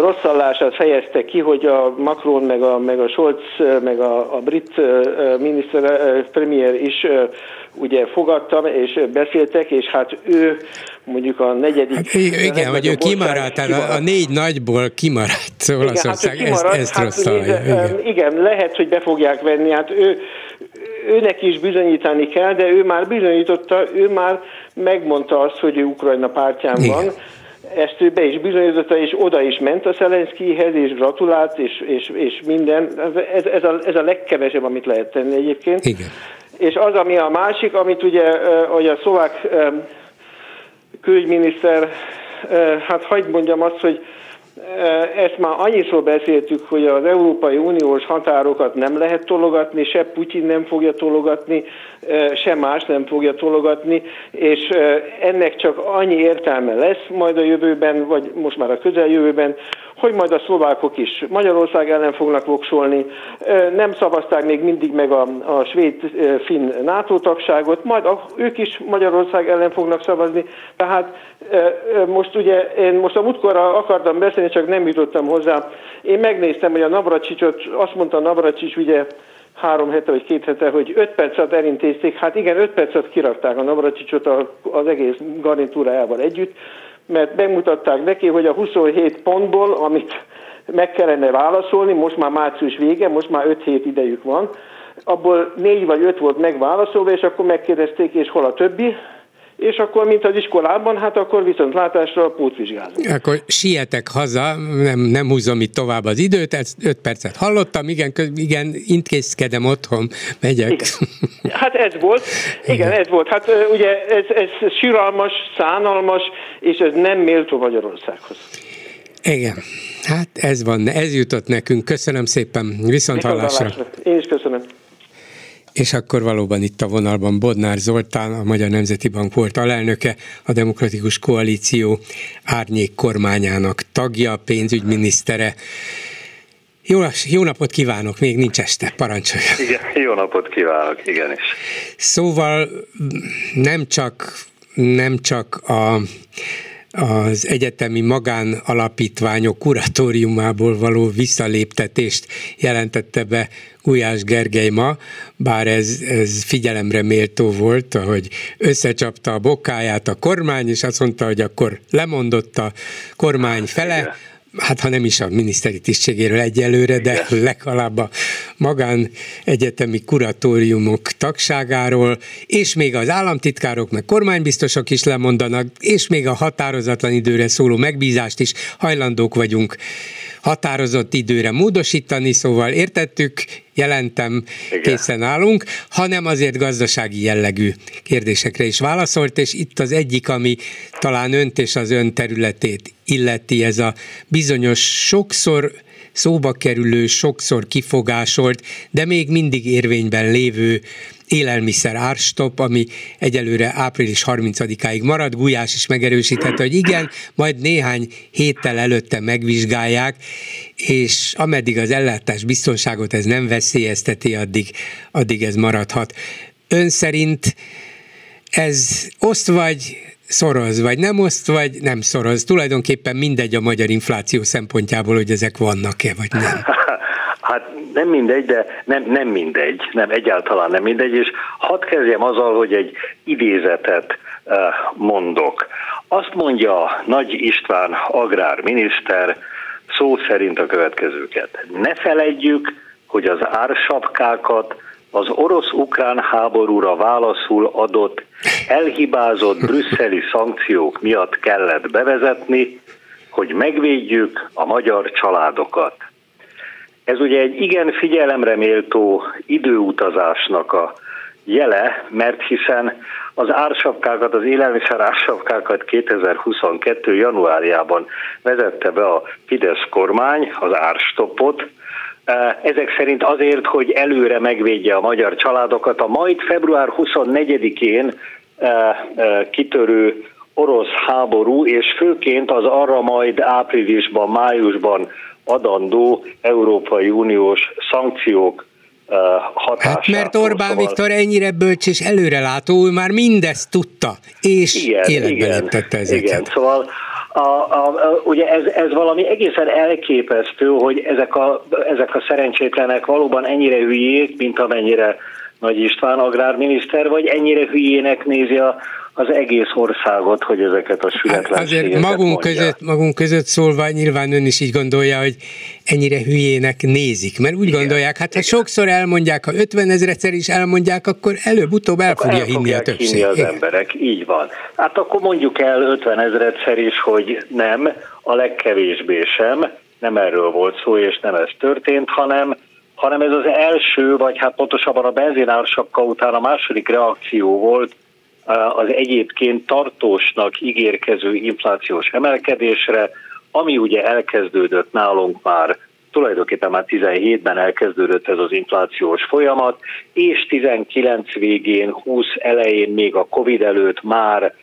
rosszallását fejezte ki, hogy a Macron, meg a, meg a Scholz, meg a, a brit miniszter, premier is ugye fogadtam, és beszéltek, és hát ő mondjuk a negyedik... Hát, igen, hogy ő kimaradt, kimaradt. A, a négy nagyból kimaradt Olaszország, igen, hát ezt, ezt hát, igen. igen, lehet, hogy be fogják venni, hát ő, őnek is bizonyítani kell, de ő már bizonyította, ő már megmondta azt, hogy ő Ukrajna pártján igen. van, ezt be is bizonyította, és oda is ment a Szelenszkihez, és gratulált, és, és, és minden. Ez, ez, a, ez a legkevesebb, amit lehet tenni egyébként. Igen. És az, ami a másik, amit ugye, hogy a szlovák külügyminiszter, hát hagyd mondjam azt, hogy ezt már annyiszor beszéltük, hogy az Európai Uniós határokat nem lehet tologatni, se Putyin nem fogja tologatni, se más nem fogja tologatni, és ennek csak annyi értelme lesz majd a jövőben, vagy most már a közeljövőben, hogy majd a szlovákok is Magyarország ellen fognak voksolni, nem szavazták még mindig meg a, a svéd-finn NATO tagságot, majd a, ők is Magyarország ellen fognak szavazni, tehát most ugye én most a múltkorra akartam beszélni, csak nem jutottam hozzá. Én megnéztem, hogy a Navracsicsot, azt mondta Navracsics ugye három hete vagy két hete, hogy öt percet elintézték, hát igen, öt percet kirakták a Navracsicsot az egész garnitúrájával együtt, mert megmutatták neki, hogy a 27 pontból, amit meg kellene válaszolni, most már március vége, most már 5 hét idejük van, abból négy vagy öt volt megválaszolva, és akkor megkérdezték, és hol a többi, és akkor, mint az iskolában, hát akkor viszont látásra pótvizsgálunk. Akkor sietek haza, nem, nem húzom itt tovább az időt, ezt öt percet hallottam, igen, igen, intézkedem otthon, megyek. Igen. Hát ez volt, igen, igen, ez volt. Hát ugye ez, ez síralmas, szánalmas, és ez nem méltó Magyarországhoz. Igen, hát ez van, ez jutott nekünk. Köszönöm szépen, viszont hallásra. Én is köszönöm. És akkor valóban itt a vonalban Bodnár Zoltán, a Magyar Nemzeti Bank volt alelnöke, a Demokratikus Koalíció árnyék kormányának tagja, pénzügyminisztere. Jó, jó napot kívánok, még nincs este, parancsolja. Igen, jó napot kívánok, igenis. Szóval nem csak, nem csak a az egyetemi magánalapítványok kuratóriumából való visszaléptetést jelentette be Gulyás Gergely ma, bár ez, ez figyelemre méltó volt, hogy összecsapta a bokáját a kormány, és azt mondta, hogy akkor lemondott a kormány fele, hát ha nem is a miniszteri tisztségéről egyelőre, de legalább a magán egyetemi kuratóriumok tagságáról, és még az államtitkárok, meg kormánybiztosok is lemondanak, és még a határozatlan időre szóló megbízást is hajlandók vagyunk határozott időre módosítani, szóval értettük, jelentem, Igen. készen állunk, hanem azért gazdasági jellegű kérdésekre is válaszolt, és itt az egyik, ami talán önt és az ön területét illeti, ez a bizonyos sokszor szóba kerülő, sokszor kifogásolt, de még mindig érvényben lévő élelmiszer árstop, ami egyelőre április 30-áig marad. Gulyás is megerősítette, hogy igen, majd néhány héttel előtte megvizsgálják, és ameddig az ellátás biztonságot ez nem veszélyezteti, addig, addig ez maradhat. Ön szerint ez oszt vagy szoroz, vagy nem oszt, vagy nem szoroz. Tulajdonképpen mindegy a magyar infláció szempontjából, hogy ezek vannak-e, vagy nem. Hát nem mindegy, de nem, nem mindegy, nem egyáltalán nem mindegy, és hadd kezdjem azzal, hogy egy idézetet uh, mondok. Azt mondja Nagy István agrárminiszter szó szerint a következőket. Ne feledjük, hogy az ársapkákat az orosz-ukrán háborúra válaszul adott elhibázott brüsszeli szankciók miatt kellett bevezetni, hogy megvédjük a magyar családokat. Ez ugye egy igen figyelemre méltó időutazásnak a jele, mert hiszen az ársapkákat, az élelmiszer ársapkákat 2022. januárjában vezette be a Fidesz kormány, az árstopot, ezek szerint azért, hogy előre megvédje a magyar családokat. A majd február 24-én kitörő orosz háború, és főként az arra majd áprilisban, májusban adandó Európai Uniós szankciók hatásától. Hát mert Orbán szóval... Viktor ennyire bölcs és előrelátó, ő már mindezt tudta, és igen, életbe igen, ezeket. Igen, szóval a, a, a, ugye ez, ez valami egészen elképesztő, hogy ezek a, ezek a szerencsétlenek valóban ennyire hülyék, mint amennyire Nagy István agrárminiszter, vagy ennyire hülyének nézi a, az egész országot, hogy ezeket a sületlenségeket hát Azért magunk mondja. között, magunk között szólva nyilván ön is így gondolja, hogy ennyire hülyének nézik, mert úgy Igen. gondolják, hát ha Igen. sokszor elmondják, ha 50 ezredszer is elmondják, akkor előbb-utóbb el akkor fogja el hinni a többség. hinni az Igen. emberek, így van. Hát akkor mondjuk el 50 ezredszer is, hogy nem, a legkevésbé sem, nem erről volt szó, és nem ez történt, hanem hanem ez az első, vagy hát pontosabban a benzinársapka után a második reakció volt az egyébként tartósnak ígérkező inflációs emelkedésre, ami ugye elkezdődött nálunk már tulajdonképpen már 17-ben elkezdődött ez az inflációs folyamat, és 19 végén, 20 elején, még a Covid előtt már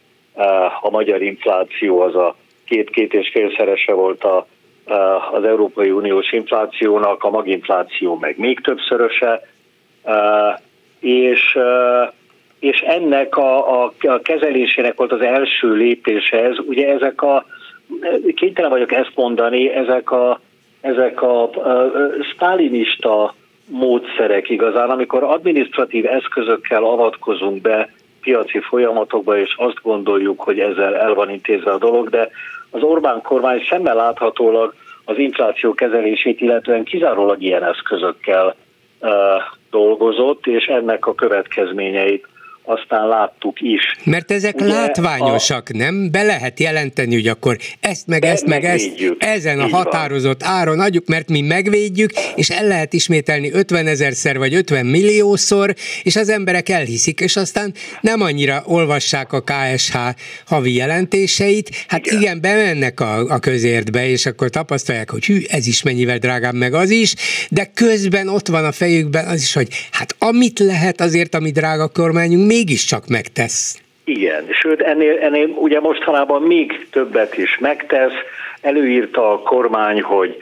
a magyar infláció az a két-két és félszerese volt a, az Európai Uniós inflációnak, a maginfláció meg még többszöröse, és és ennek a, a, a kezelésének volt az első lépése ez. Ugye ezek a, kénytelen vagyok ezt mondani, ezek a, ezek a, a sztálinista módszerek igazán, amikor administratív eszközökkel avatkozunk be piaci folyamatokba, és azt gondoljuk, hogy ezzel el van intézve a dolog, de az Orbán kormány szemmel láthatólag az infláció kezelését, illetően kizárólag ilyen eszközökkel dolgozott, és ennek a következményeit aztán láttuk is. Mert ezek Ugye látványosak, a... nem? Be lehet jelenteni, hogy akkor ezt meg ezt meg ezt ezen a határozott van. áron adjuk, mert mi megvédjük, és el lehet ismételni 50 ezerszer vagy 50 milliószor, és az emberek elhiszik, és aztán nem annyira olvassák a KSH havi jelentéseit, hát igen, igen bemennek a, a közértbe, és akkor tapasztalják, hogy hű, ez is mennyivel drágább, meg az is, de közben ott van a fejükben az is, hogy hát amit lehet azért, ami drága kormányunk, mégiscsak megtesz. Igen, sőt ennél, ennél ugye mostanában még többet is megtesz. Előírta a kormány, hogy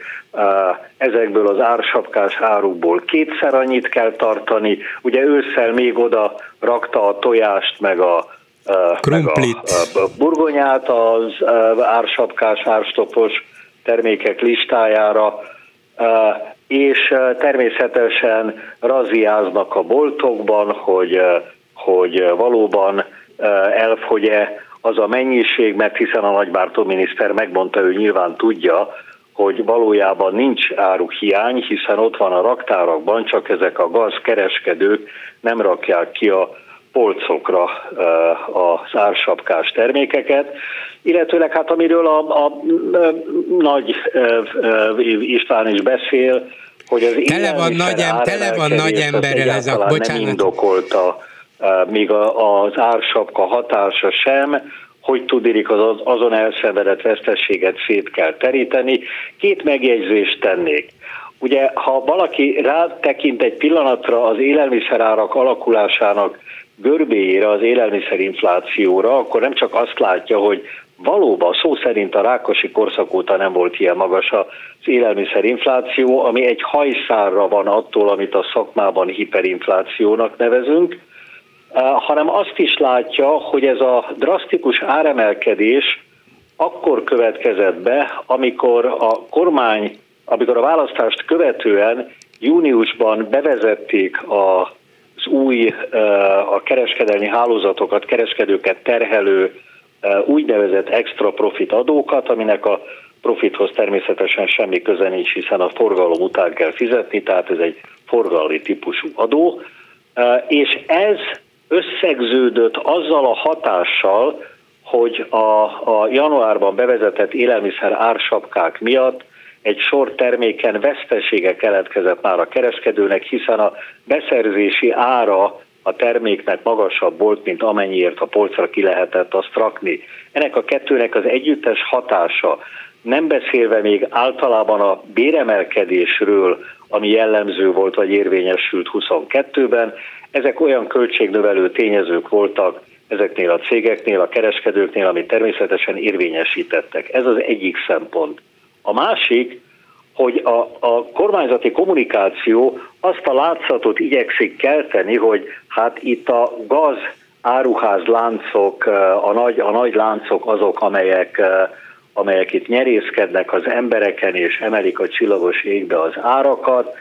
ezekből az ársapkás árukból kétszer annyit kell tartani. Ugye ősszel még oda rakta a tojást, meg a, uh, meg a, a burgonyát az ársapkás, árstopos termékek listájára. És természetesen raziáznak a boltokban, hogy hogy valóban elfogy-e az a mennyiség, mert hiszen a nagybártó miniszter megmondta, ő nyilván tudja, hogy valójában nincs áruhiány, hiszen ott van a raktárakban, csak ezek a gazkereskedők nem rakják ki a polcokra az ársapkás termékeket, illetőleg hát amiről a, a, a nagy István is beszél, hogy az tele van nagy, em, tele van nagy emberrel ez a, bocsánat. nem indokolta még az ársapka hatása sem, hogy tudik az azon elszenvedett vesztességet szét kell teríteni. Két megjegyzést tennék. Ugye, ha valaki rátekint egy pillanatra az élelmiszerárak alakulásának görbéjére, az élelmiszerinflációra, akkor nem csak azt látja, hogy valóban szó szerint a rákosi korszak óta nem volt ilyen magas az élelmiszerinfláció, ami egy hajszárra van attól, amit a szakmában hiperinflációnak nevezünk, hanem azt is látja, hogy ez a drasztikus áremelkedés akkor következett be, amikor a kormány, amikor a választást követően júniusban bevezették az új, a kereskedelmi hálózatokat, kereskedőket terhelő úgynevezett extra profit adókat, aminek a profithoz természetesen semmi köze nincs, hiszen a forgalom után kell fizetni, tehát ez egy forgalmi típusú adó, és ez összegződött azzal a hatással, hogy a, a januárban bevezetett élelmiszer ársapkák miatt egy sor terméken vesztesége keletkezett már a kereskedőnek, hiszen a beszerzési ára a terméknek magasabb volt, mint amennyiért a polcra ki lehetett azt rakni. Ennek a kettőnek az együttes hatása, nem beszélve még általában a béremelkedésről, ami jellemző volt vagy érvényesült 22-ben, ezek olyan költségnövelő tényezők voltak ezeknél a cégeknél, a kereskedőknél, amit természetesen érvényesítettek. Ez az egyik szempont. A másik, hogy a, a kormányzati kommunikáció azt a látszatot igyekszik kelteni, hogy hát itt a gaz áruház láncok, a nagy, a nagy láncok azok, amelyek, amelyek itt nyerészkednek az embereken és emelik a csillagos égbe az árakat,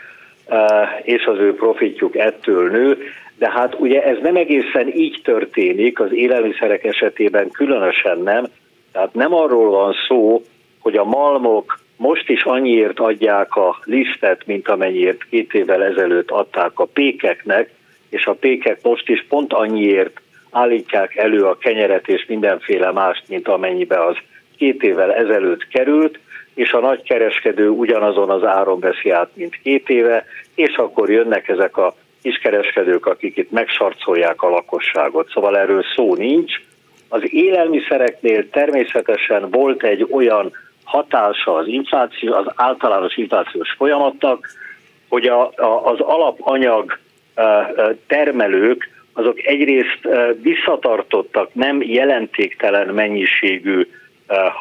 és az ő profitjuk ettől nő, de hát ugye ez nem egészen így történik, az élelmiszerek esetében különösen nem, tehát nem arról van szó, hogy a malmok most is annyiért adják a lisztet, mint amennyiért két évvel ezelőtt adták a pékeknek, és a pékek most is pont annyiért állítják elő a kenyeret és mindenféle mást, mint amennyibe az két évvel ezelőtt került, és a nagykereskedő ugyanazon az áron veszi át, mint két éve, és akkor jönnek ezek a kiskereskedők, akik itt megsarcolják a lakosságot. Szóval erről szó nincs. Az élelmiszereknél természetesen volt egy olyan hatása az infláció, az általános inflációs folyamatnak, hogy a, a, az alapanyag termelők azok egyrészt visszatartottak nem jelentéktelen mennyiségű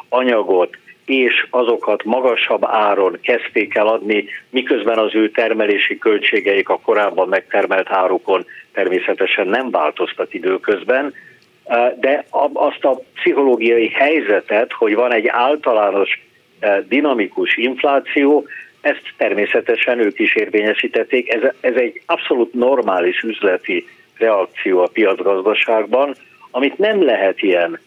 anyagot, és azokat magasabb áron kezdték el adni, miközben az ő termelési költségeik a korábban megtermelt árukon természetesen nem változtak időközben, de azt a pszichológiai helyzetet, hogy van egy általános dinamikus infláció, ezt természetesen ők is érvényesítették. Ez, ez egy abszolút normális üzleti reakció a piacgazdaságban, amit nem lehet ilyen,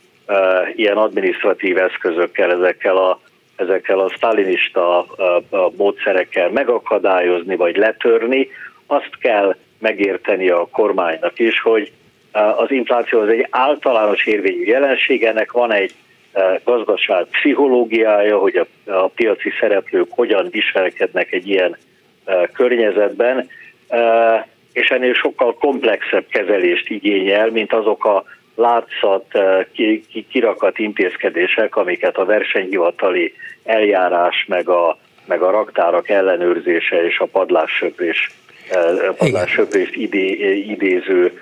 ilyen administratív eszközökkel, ezekkel a, ezekkel a sztálinista módszerekkel megakadályozni vagy letörni. Azt kell megérteni a kormánynak is, hogy az infláció az egy általános érvényű jelenség, ennek van egy gazdaság pszichológiája, hogy a, a piaci szereplők hogyan viselkednek egy ilyen környezetben, és ennél sokkal komplexebb kezelést igényel, mint azok a látszat, kirakat intézkedések, amiket a versenyhivatali eljárás, meg a, meg a raktárak ellenőrzése és a padlássöprés, padlássöprést idé, idéző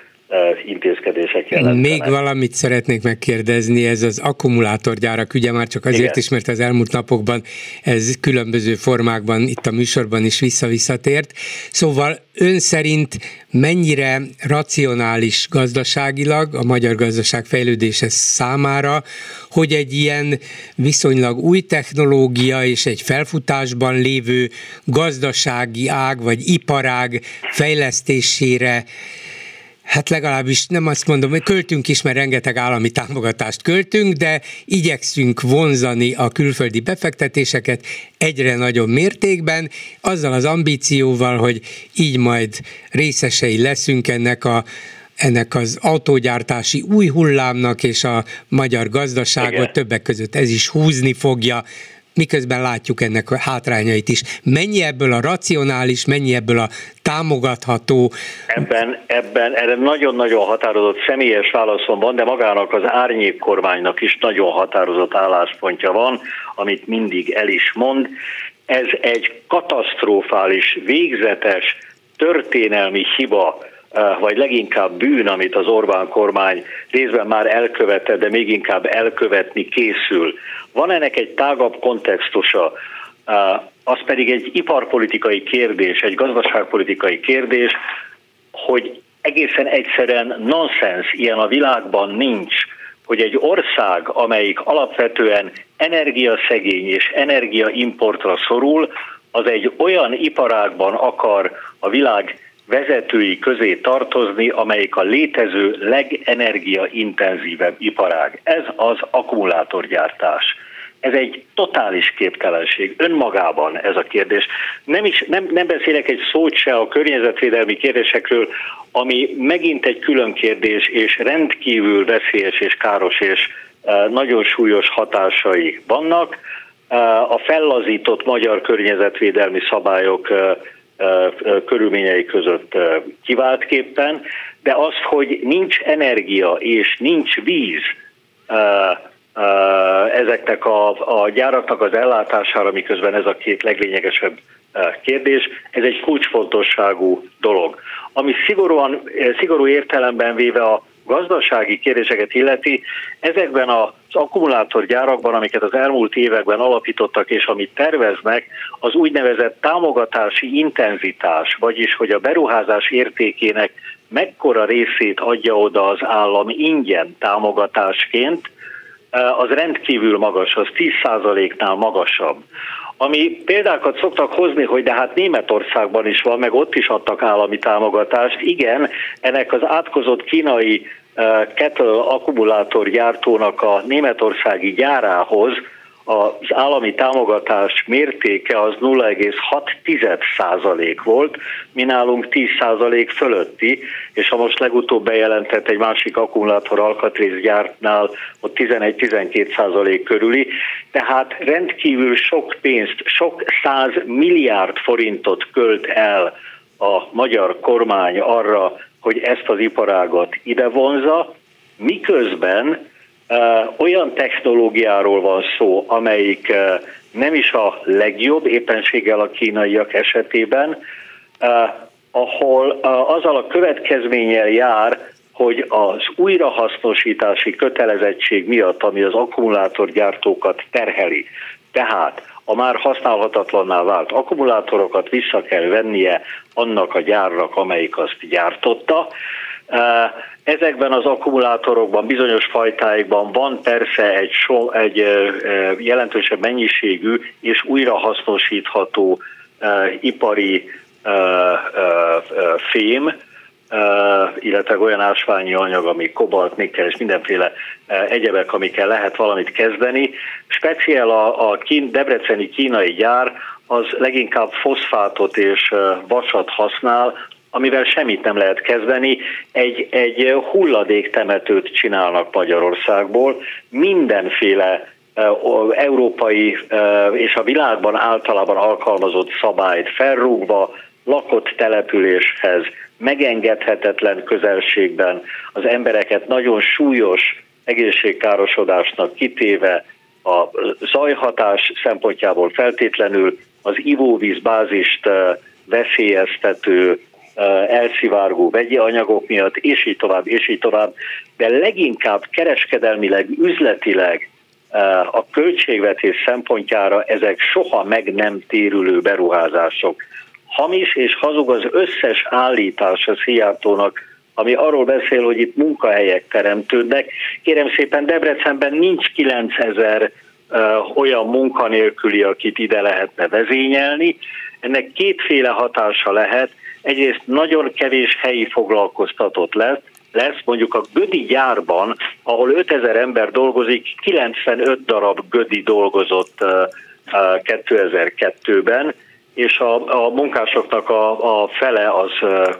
intézkedések jelentenek. Még valamit szeretnék megkérdezni, ez az akkumulátorgyárak ügye már csak azért Igen. is, mert az elmúlt napokban ez különböző formákban itt a műsorban is visszavisszatért. Szóval ön szerint mennyire racionális gazdaságilag a magyar gazdaság fejlődése számára, hogy egy ilyen viszonylag új technológia és egy felfutásban lévő gazdasági ág vagy iparág fejlesztésére Hát legalábbis nem azt mondom, hogy költünk is, mert rengeteg állami támogatást költünk, de igyekszünk vonzani a külföldi befektetéseket egyre nagyobb mértékben, azzal az ambícióval, hogy így majd részesei leszünk ennek a ennek az autógyártási új hullámnak és a magyar gazdaságot Igen. többek között ez is húzni fogja, miközben látjuk ennek a hátrányait is. Mennyi ebből a racionális, mennyi ebből a támogatható? Ebben, ebben erre nagyon-nagyon határozott személyes válaszom van, de magának az árnyék kormánynak is nagyon határozott álláspontja van, amit mindig el is mond. Ez egy katasztrofális, végzetes, történelmi hiba, eh, vagy leginkább bűn, amit az Orbán kormány részben már elkövetett, de még inkább elkövetni készül. Van ennek egy tágabb kontextusa, az pedig egy iparpolitikai kérdés, egy gazdaságpolitikai kérdés, hogy egészen egyszerűen nonsens, ilyen a világban nincs, hogy egy ország, amelyik alapvetően energiaszegény és energiaimportra szorul, az egy olyan iparágban akar a világ vezetői közé tartozni, amelyik a létező legenergiaintenzívebb iparág. Ez az akkumulátorgyártás. Ez egy totális képtelenség önmagában ez a kérdés. Nem, is, nem, nem beszélek egy szót se a környezetvédelmi kérdésekről, ami megint egy külön kérdés, és rendkívül veszélyes és káros és e, nagyon súlyos hatásai vannak. E, a fellazított magyar környezetvédelmi szabályok e, körülményei között kiváltképpen, de az, hogy nincs energia és nincs víz ezeknek a, a gyáraknak az ellátására, miközben ez a két leglényegesebb kérdés, ez egy kulcsfontosságú dolog. Ami szigorúan, szigorú értelemben véve a gazdasági kérdéseket illeti, ezekben az akkumulátorgyárakban, amiket az elmúlt években alapítottak és amit terveznek, az úgynevezett támogatási intenzitás, vagyis hogy a beruházás értékének mekkora részét adja oda az állam ingyen támogatásként, az rendkívül magas, az 10%-nál magasabb. Ami példákat szoktak hozni, hogy de hát Németországban is van, meg ott is adtak állami támogatást. Igen, ennek az átkozott kínai Kettle akkumulátorgyártónak a németországi gyárához az állami támogatás mértéke az 0,6 volt, mi nálunk 10 fölötti, és ha most legutóbb bejelentett egy másik akkumulátor alkatrészgyártnál ott 11-12% körüli, tehát rendkívül sok pénzt, sok száz milliárd forintot költ el a magyar kormány arra, hogy ezt az iparágat ide vonza, miközben olyan technológiáról van szó, amelyik nem is a legjobb, éppenséggel a kínaiak esetében, ahol azzal a következménnyel jár, hogy az újrahasznosítási kötelezettség miatt, ami az akkumulátorgyártókat terheli, tehát a már használhatatlanná vált akkumulátorokat vissza kell vennie annak a gyárnak, amelyik azt gyártotta, Ezekben az akkumulátorokban, bizonyos fajtáikban van persze egy, so, egy jelentősebb mennyiségű és újrahasznosítható ipari fém, illetve olyan ásványi anyag, ami kobalt, nikkel és mindenféle egyebek, amikkel lehet valamit kezdeni. Speciál a, a kín, debreceni kínai gyár az leginkább foszfátot és vasat használ, amivel semmit nem lehet kezdeni, egy, egy hulladéktemetőt csinálnak Magyarországból, mindenféle európai és a világban általában alkalmazott szabályt felrúgva, lakott településhez, megengedhetetlen közelségben az embereket nagyon súlyos egészségkárosodásnak kitéve, a zajhatás szempontjából feltétlenül az ivóvíz bázist veszélyeztető elszivárgó vegyi anyagok miatt, és így tovább, és így tovább, de leginkább kereskedelmileg, üzletileg a költségvetés szempontjára ezek soha meg nem térülő beruházások. Hamis és hazug az összes állítás a Szijjártónak, ami arról beszél, hogy itt munkahelyek teremtődnek. Kérem szépen, Debrecenben nincs 9000 olyan munkanélküli, akit ide lehetne vezényelni. Ennek kétféle hatása lehet. Egyrészt nagyon kevés helyi foglalkoztatott lesz, lesz, mondjuk a Gödi gyárban, ahol 5000 ember dolgozik, 95 darab Gödi dolgozott 2002-ben, és a, a munkásoknak a, a fele az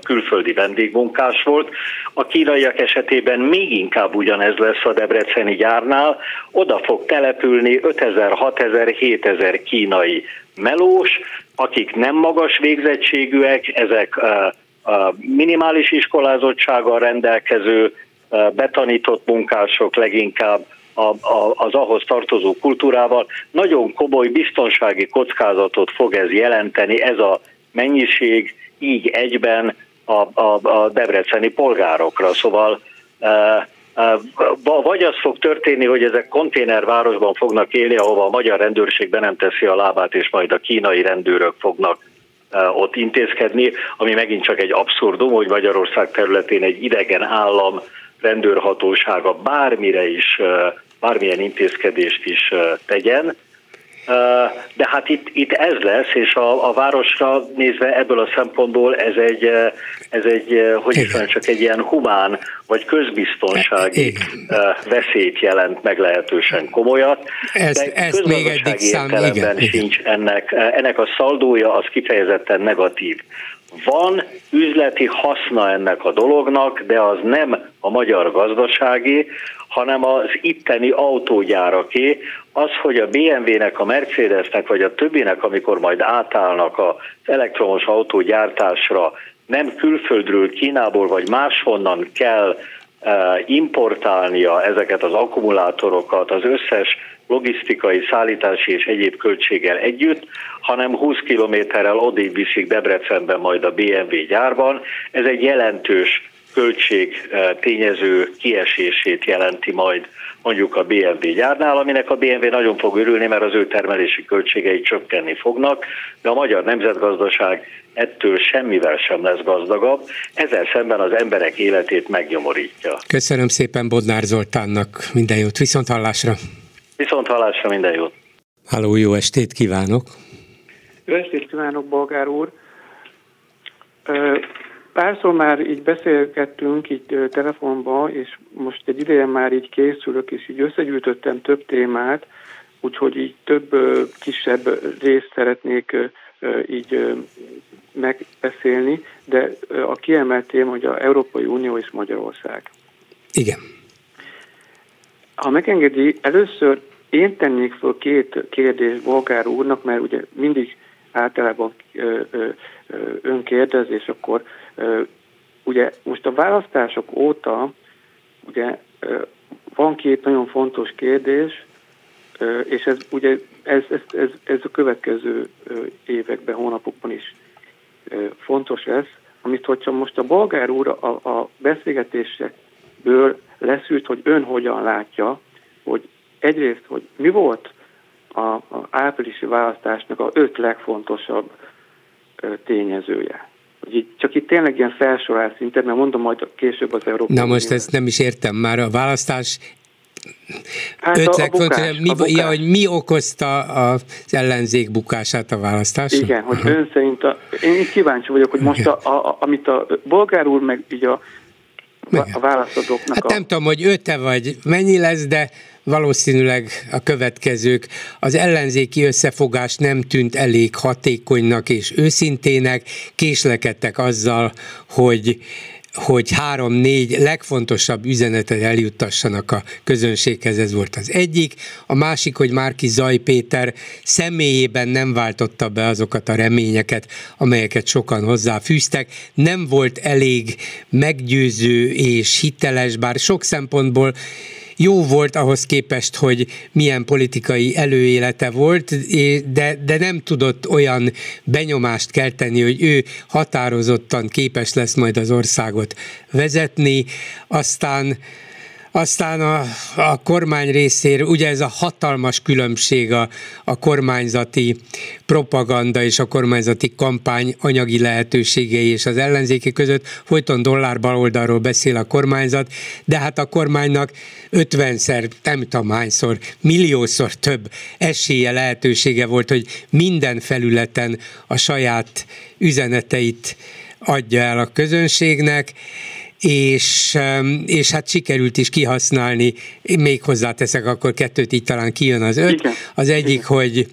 külföldi vendégmunkás volt. A kínaiak esetében még inkább ugyanez lesz a debreceni gyárnál. Oda fog települni 5000, 6000, 7000 kínai melós, akik nem magas végzettségűek, ezek minimális iskolázottsággal rendelkező, betanított munkások leginkább, az ahhoz tartozó kultúrával. Nagyon komoly biztonsági kockázatot fog ez jelenteni, ez a mennyiség így egyben a, a, a debreceni polgárokra. Szóval vagy az fog történni, hogy ezek konténervárosban fognak élni, ahova a magyar rendőrség be nem teszi a lábát, és majd a kínai rendőrök fognak ott intézkedni, ami megint csak egy abszurdum, hogy Magyarország területén egy idegen állam rendőrhatósága bármire is bármilyen intézkedést is tegyen. De hát itt, itt ez lesz, és a, a városra nézve ebből a szempontból ez egy, ez egy hogy is mondjam, csak egy ilyen humán vagy közbiztonsági igen. veszélyt jelent meglehetősen komolyat. Ezt, de ezt még eddig szám, igen, sincs igen. ennek, ennek a szaldója az kifejezetten negatív. Van üzleti haszna ennek a dolognak, de az nem a magyar gazdasági, hanem az itteni autógyáraké, az, hogy a BMW-nek, a Mercedesnek vagy a többinek, amikor majd átállnak az elektromos autógyártásra, nem külföldről, Kínából vagy máshonnan kell eh, importálnia ezeket az akkumulátorokat, az összes logisztikai, szállítási és egyéb költséggel együtt, hanem 20 kilométerrel odébb viszik Debrecenben majd a BMW gyárban. Ez egy jelentős költség eh, tényező kiesését jelenti majd mondjuk a BMW gyárnál, aminek a BMW nagyon fog örülni, mert az ő termelési költségei csökkenni fognak, de a magyar nemzetgazdaság ettől semmivel sem lesz gazdagabb, ezzel szemben az emberek életét megnyomorítja. Köszönöm szépen Bodnár Zoltánnak, minden jót, viszont hallásra! Viszont hallásra, minden jót! Háló, jó estét kívánok! Jó estét kívánok, Bolgár úr! Párszor már így beszélgettünk így telefonban, és most egy ideje már így készülök, és így összegyűjtöttem több témát, úgyhogy így több kisebb részt szeretnék így megbeszélni, de a kiemelt téma, hogy a Európai Unió és Magyarország. Igen. Ha megengedi, először én tennék fel két kérdést Bolgár úrnak, mert ugye mindig általában ön kérdez, és akkor ugye most a választások óta ugye van két nagyon fontos kérdés, és ez ugye ez, ez, ez, ez a következő években, hónapokban is fontos lesz, amit hogyha most a bolgár úr a, a beszélgetésekből leszűrt, hogy ön hogyan látja, hogy egyrészt, hogy mi volt a, a áprilisi választásnak a öt legfontosabb tényezője. Csak itt tényleg ilyen felsorál szinten, mert mondom majd később az Európai Na most ezt nem is értem már, a választás Hát öt a, a bukás, mi, a bukás. Ja, hogy mi okozta az ellenzék bukását a választáson? Igen, hogy Aha. ön szerint, a, én kíváncsi vagyok, hogy most a, a, amit a bolgár úr meg így a, a választadóknak hát a... nem tudom, hogy öte vagy mennyi lesz, de valószínűleg a következők. Az ellenzéki összefogás nem tűnt elég hatékonynak és őszintének, késlekedtek azzal, hogy hogy három-négy legfontosabb üzenetet eljuttassanak a közönséghez, ez volt az egyik. A másik, hogy Márki Zaj Péter személyében nem váltotta be azokat a reményeket, amelyeket sokan hozzáfűztek. Nem volt elég meggyőző és hiteles, bár sok szempontból jó volt ahhoz képest, hogy milyen politikai előélete volt, de, de nem tudott olyan benyomást kelteni, hogy ő határozottan képes lesz majd az országot vezetni. Aztán aztán a, a kormány részéről, ugye ez a hatalmas különbség a, a kormányzati propaganda és a kormányzati kampány anyagi lehetőségei és az ellenzéki között, folyton dollár baloldalról beszél a kormányzat, de hát a kormánynak 50-szer, nem tudom hányszor, milliószor több esélye, lehetősége volt, hogy minden felületen a saját üzeneteit adja el a közönségnek, és, és hát sikerült is kihasználni, még hozzáteszek, akkor kettőt így talán kijön az öt. Igen. Az egyik, Igen. hogy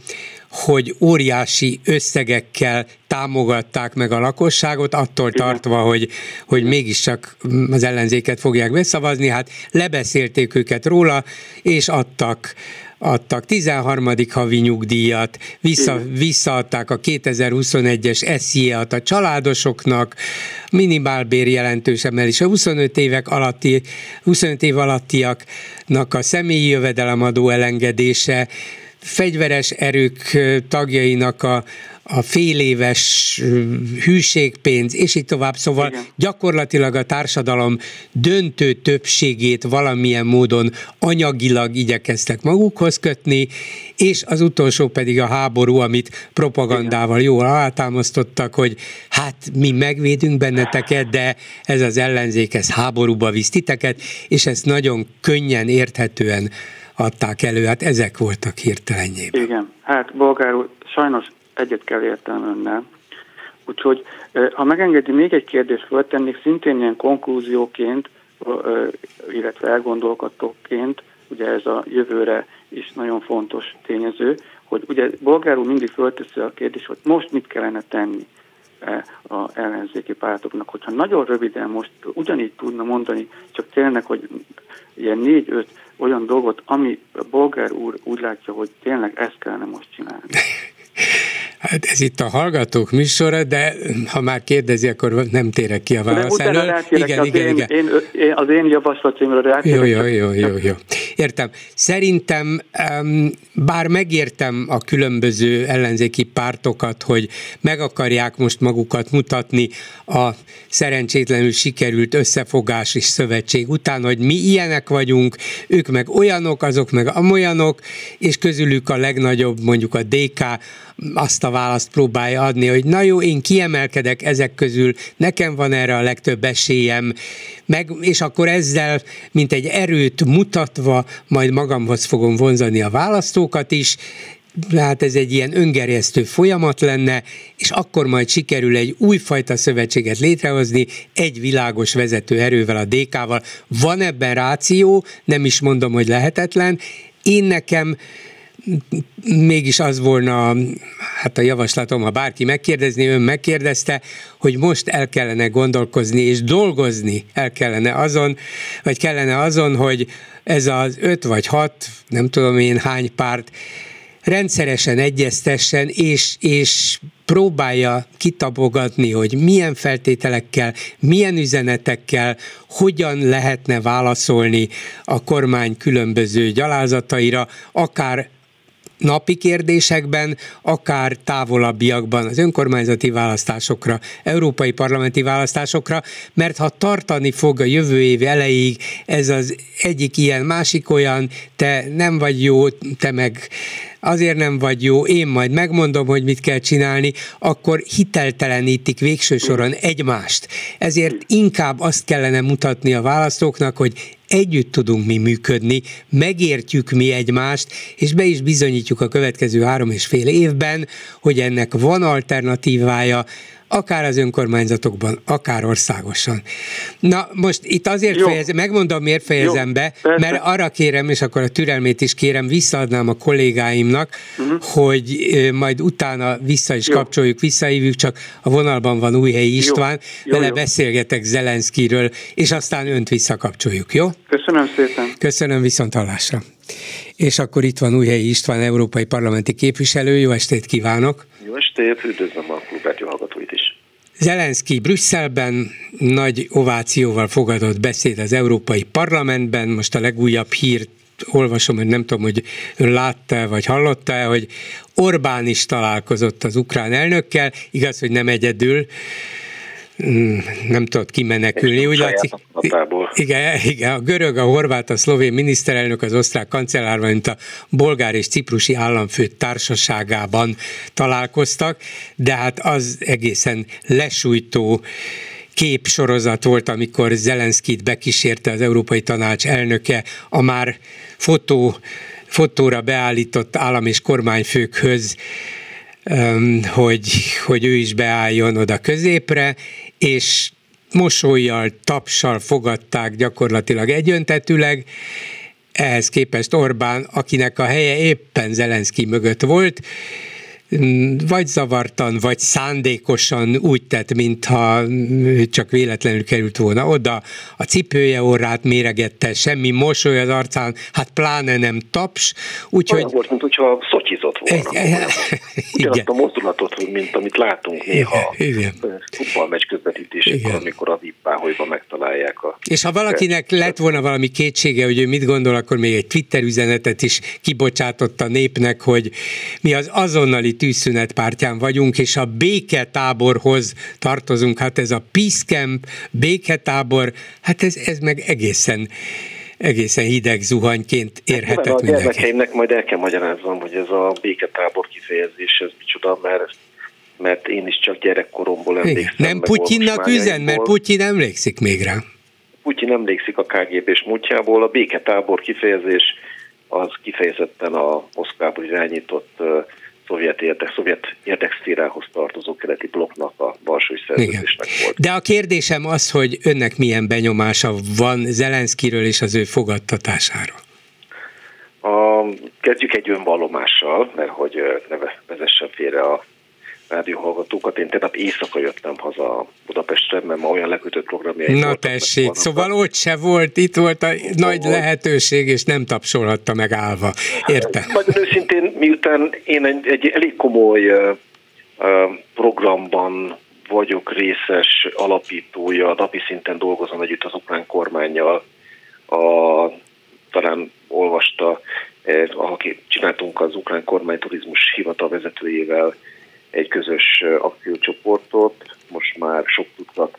hogy óriási összegekkel támogatták meg a lakosságot, attól Igen. tartva, hogy, hogy mégiscsak az ellenzéket fogják beszavazni, hát lebeszélték őket róla, és adtak adtak 13. havi nyugdíjat, vissza, visszaadták a 2021-es SZIA-t a családosoknak, minimálbér jelentős emelés, a 25 évek alatti, 25 év alattiaknak a személyi jövedelemadó elengedése, fegyveres erők tagjainak a, a fél éves hűségpénz, és így tovább. Szóval Igen. gyakorlatilag a társadalom döntő többségét valamilyen módon anyagilag igyekeztek magukhoz kötni, és az utolsó pedig a háború, amit propagandával jól alátámasztottak, hogy hát mi megvédünk benneteket, de ez az ellenzék, ez háborúba visz titeket, és ezt nagyon könnyen, érthetően adták elő, hát ezek voltak hirtelenjében. Igen, hát bolgár úr, sajnos egyet kell értem önnel. Úgyhogy, ha megengedi, még egy kérdést föltennék, szintén ilyen konklúzióként, illetve elgondolkodóként, ugye ez a jövőre is nagyon fontos tényező, hogy ugye bolgár úr mindig fölteszi a kérdést, hogy most mit kellene tenni a ellenzéki pártoknak. Hogyha nagyon röviden most ugyanígy tudna mondani, csak tényleg, hogy ilyen négy-öt olyan dolgot, ami a bolgár úr úgy látja, hogy tényleg ezt kellene most csinálni. Hát ez itt a hallgatók műsora, de ha már kérdezi, akkor nem térek ki a válasz elől. Igen, az igen, én, igen. Én, én, az én javaslatomra Jó, jó, jó, jó, jó. Értem. Szerintem, bár megértem a különböző ellenzéki pártokat, hogy meg akarják most magukat mutatni a szerencsétlenül sikerült összefogás és szövetség után, hogy mi ilyenek vagyunk, ők meg olyanok, azok meg amolyanok, és közülük a legnagyobb mondjuk a DK azt a választ próbálja adni, hogy na jó, én kiemelkedek ezek közül, nekem van erre a legtöbb esélyem, meg, és akkor ezzel, mint egy erőt mutatva, majd magamhoz fogom vonzani a választókat is, hát ez egy ilyen öngerjesztő folyamat lenne, és akkor majd sikerül egy újfajta szövetséget létrehozni, egy világos vezető erővel, a DK-val. Van ebben ráció, nem is mondom, hogy lehetetlen. Én nekem mégis az volna hát a javaslatom, ha bárki megkérdezni, ön megkérdezte, hogy most el kellene gondolkozni és dolgozni el kellene azon, vagy kellene azon, hogy ez az öt vagy hat, nem tudom én hány párt rendszeresen egyeztessen, és, és próbálja kitabogatni, hogy milyen feltételekkel, milyen üzenetekkel, hogyan lehetne válaszolni a kormány különböző gyalázataira, akár napi kérdésekben, akár távolabbiakban az önkormányzati választásokra, európai parlamenti választásokra, mert ha tartani fog a jövő év elejéig ez az egyik ilyen, másik olyan, te nem vagy jó, te meg azért nem vagy jó, én majd megmondom, hogy mit kell csinálni, akkor hiteltelenítik végső soron egymást. Ezért inkább azt kellene mutatni a választóknak, hogy együtt tudunk mi működni, megértjük mi egymást, és be is bizonyítjuk a következő három és fél évben, hogy ennek van alternatívája, akár az önkormányzatokban, akár országosan. Na most itt azért fejezem, megmondom, miért fejezem Jó, be, persze. mert arra kérem, és akkor a türelmét is kérem, visszaadnám a kollégáimnak, uh-huh. hogy majd utána vissza is Jó. kapcsoljuk, visszahívjuk, csak a vonalban van Újhelyi István, jó. Jó, vele jó. beszélgetek Zelenszkiről, és aztán önt visszakapcsoljuk, jó? Köszönöm szépen. Köszönöm, viszont hallásra. És akkor itt van Újhelyi István, európai parlamenti képviselő, jó estét kívánok! Jó estét, üdvözlöm a hallgatóit is. Zelenszky Brüsszelben nagy ovációval fogadott beszéd az Európai Parlamentben, most a legújabb hírt olvasom, hogy nem tudom, hogy ön látta vagy hallotta hogy Orbán is találkozott az ukrán elnökkel, igaz, hogy nem egyedül, nem tudott kimenekülni. Úgy látszik, igen, igen, a görög, a horvát, a szlovén miniszterelnök, az osztrák kancellár, mint a bolgár és ciprusi államfő társaságában találkoztak, de hát az egészen lesújtó képsorozat volt, amikor Zelenszkit bekísérte az Európai Tanács elnöke a már fotó, fotóra beállított állam és kormányfőkhöz, hogy, hogy ő is beálljon oda középre, és mosolyjal, tapsal fogadták gyakorlatilag egyöntetűleg, ehhez képest Orbán, akinek a helye éppen Zelenszky mögött volt, vagy zavartan, vagy szándékosan úgy tett, mintha csak véletlenül került volna oda, a cipője orrát méregette, semmi mosoly az arcán, hát pláne nem taps, úgyhogy... Olyan volt, mint hogyha szotyizott volna. Ugyanazt a mozdulatot, mint amit látunk néha. Igen, futballmeccs közvetítésekor, amikor a vippáholyban megtalálják a... És ha valakinek lett volna valami kétsége, hogy ő mit gondol, akkor még egy Twitter üzenetet is kibocsátott a népnek, hogy mi az azonnali tűzszünet pártján vagyunk, és a béketáborhoz tartozunk, hát ez a Peace Camp, béketábor, hát ez, ez meg egészen egészen hideg zuhanyként érhetett hát, A gyermekeimnek majd el kell magyaráznom, hogy ez a béketábor kifejezés, ez micsoda, mert mert én is csak gyerekkoromból emlékszem. Nem Putyinnak üzen, mert Putyin emlékszik még rá. Putyin emlékszik a KGB-s múltjából, a béketábor kifejezés az kifejezetten a Moszkvából irányított szovjet, érdek, szovjet érdekszférához tartozó keleti blokknak a Varsói szerződésnek volt. De a kérdésem az, hogy önnek milyen benyomása van Zelenszkiről és az ő fogadtatásáról? A, kezdjük egy önvallomással, mert hogy ne vezessen félre a rádióhallgatókat. Én tegnap éjszaka jöttem haza Budapestre, mert ma olyan lekötött programjaim Na tessék, szóval ott se volt, itt volt a ott nagy volt. lehetőség, és nem tapsolhatta meg állva. Értem. Nagyon őszintén, miután én egy, egy elég komoly uh, programban vagyok részes alapítója, napi szinten dolgozom együtt az ukrán kormányjal, a, talán olvasta, eh, aki csináltunk az ukrán kormány turizmus hivatal vezetőjével egy közös akciócsoportot, most már sok tucat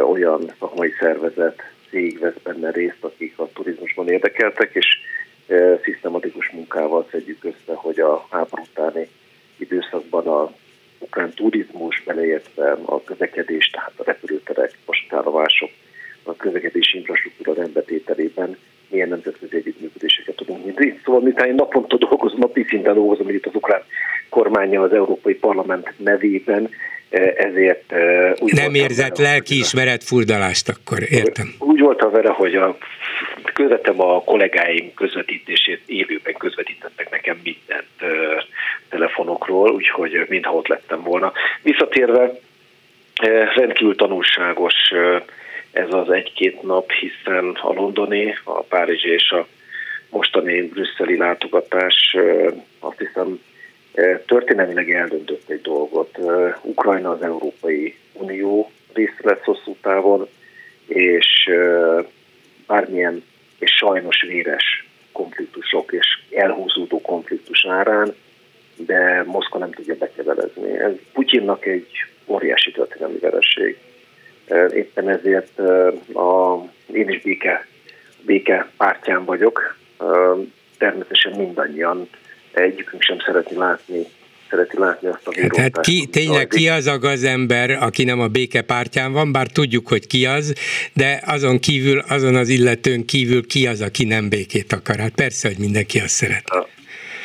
olyan szakmai szervezet, cég vesz benne részt, akik a turizmusban érdekeltek, és szisztematikus munkával szedjük össze, hogy a háború utáni időszakban a ukrán turizmus beleértve a közlekedés, tehát a repülőterek, vasútállomások, a közlekedési infrastruktúra rendbetételében milyen nemzetközi együttműködéseket tudunk mindig. Szóval miután én naponta dolgozom, napi szinten dolgozom itt az ukrán kormánya az Európai Parlament nevében, eh, ezért eh, úgy Nem érzett lelkiismeret furdalást akkor, értem. Úgy voltam vele, hogy a közvetem a kollégáim közvetítését élőben közvetítettek nekem mindent uh, telefonokról, úgyhogy mintha ott lettem volna. Visszatérve, rendkívül tanulságos ez az egy-két nap, hiszen a londoni, a párizsi és a mostani brüsszeli látogatás azt hiszem történelmileg eldöntött egy dolgot. Ukrajna az Európai Unió része lesz hosszú távon, és bármilyen és sajnos véres konfliktusok és elhúzódó konfliktus árán, de Moszkva nem tudja bekevelezni. Ez Putyinnak egy óriási történelmi veresség. Éppen ezért a, én is béke, béke pártján vagyok. Természetesen mindannyian egyikünk sem szeretni látni szereti látni azt a vérótást. Tehát ki, tényleg ki az a gazember, aki nem a béke pártján van, bár tudjuk, hogy ki az, de azon kívül, azon az illetőn kívül ki az, aki nem békét akar. Hát persze, hogy mindenki azt szeret.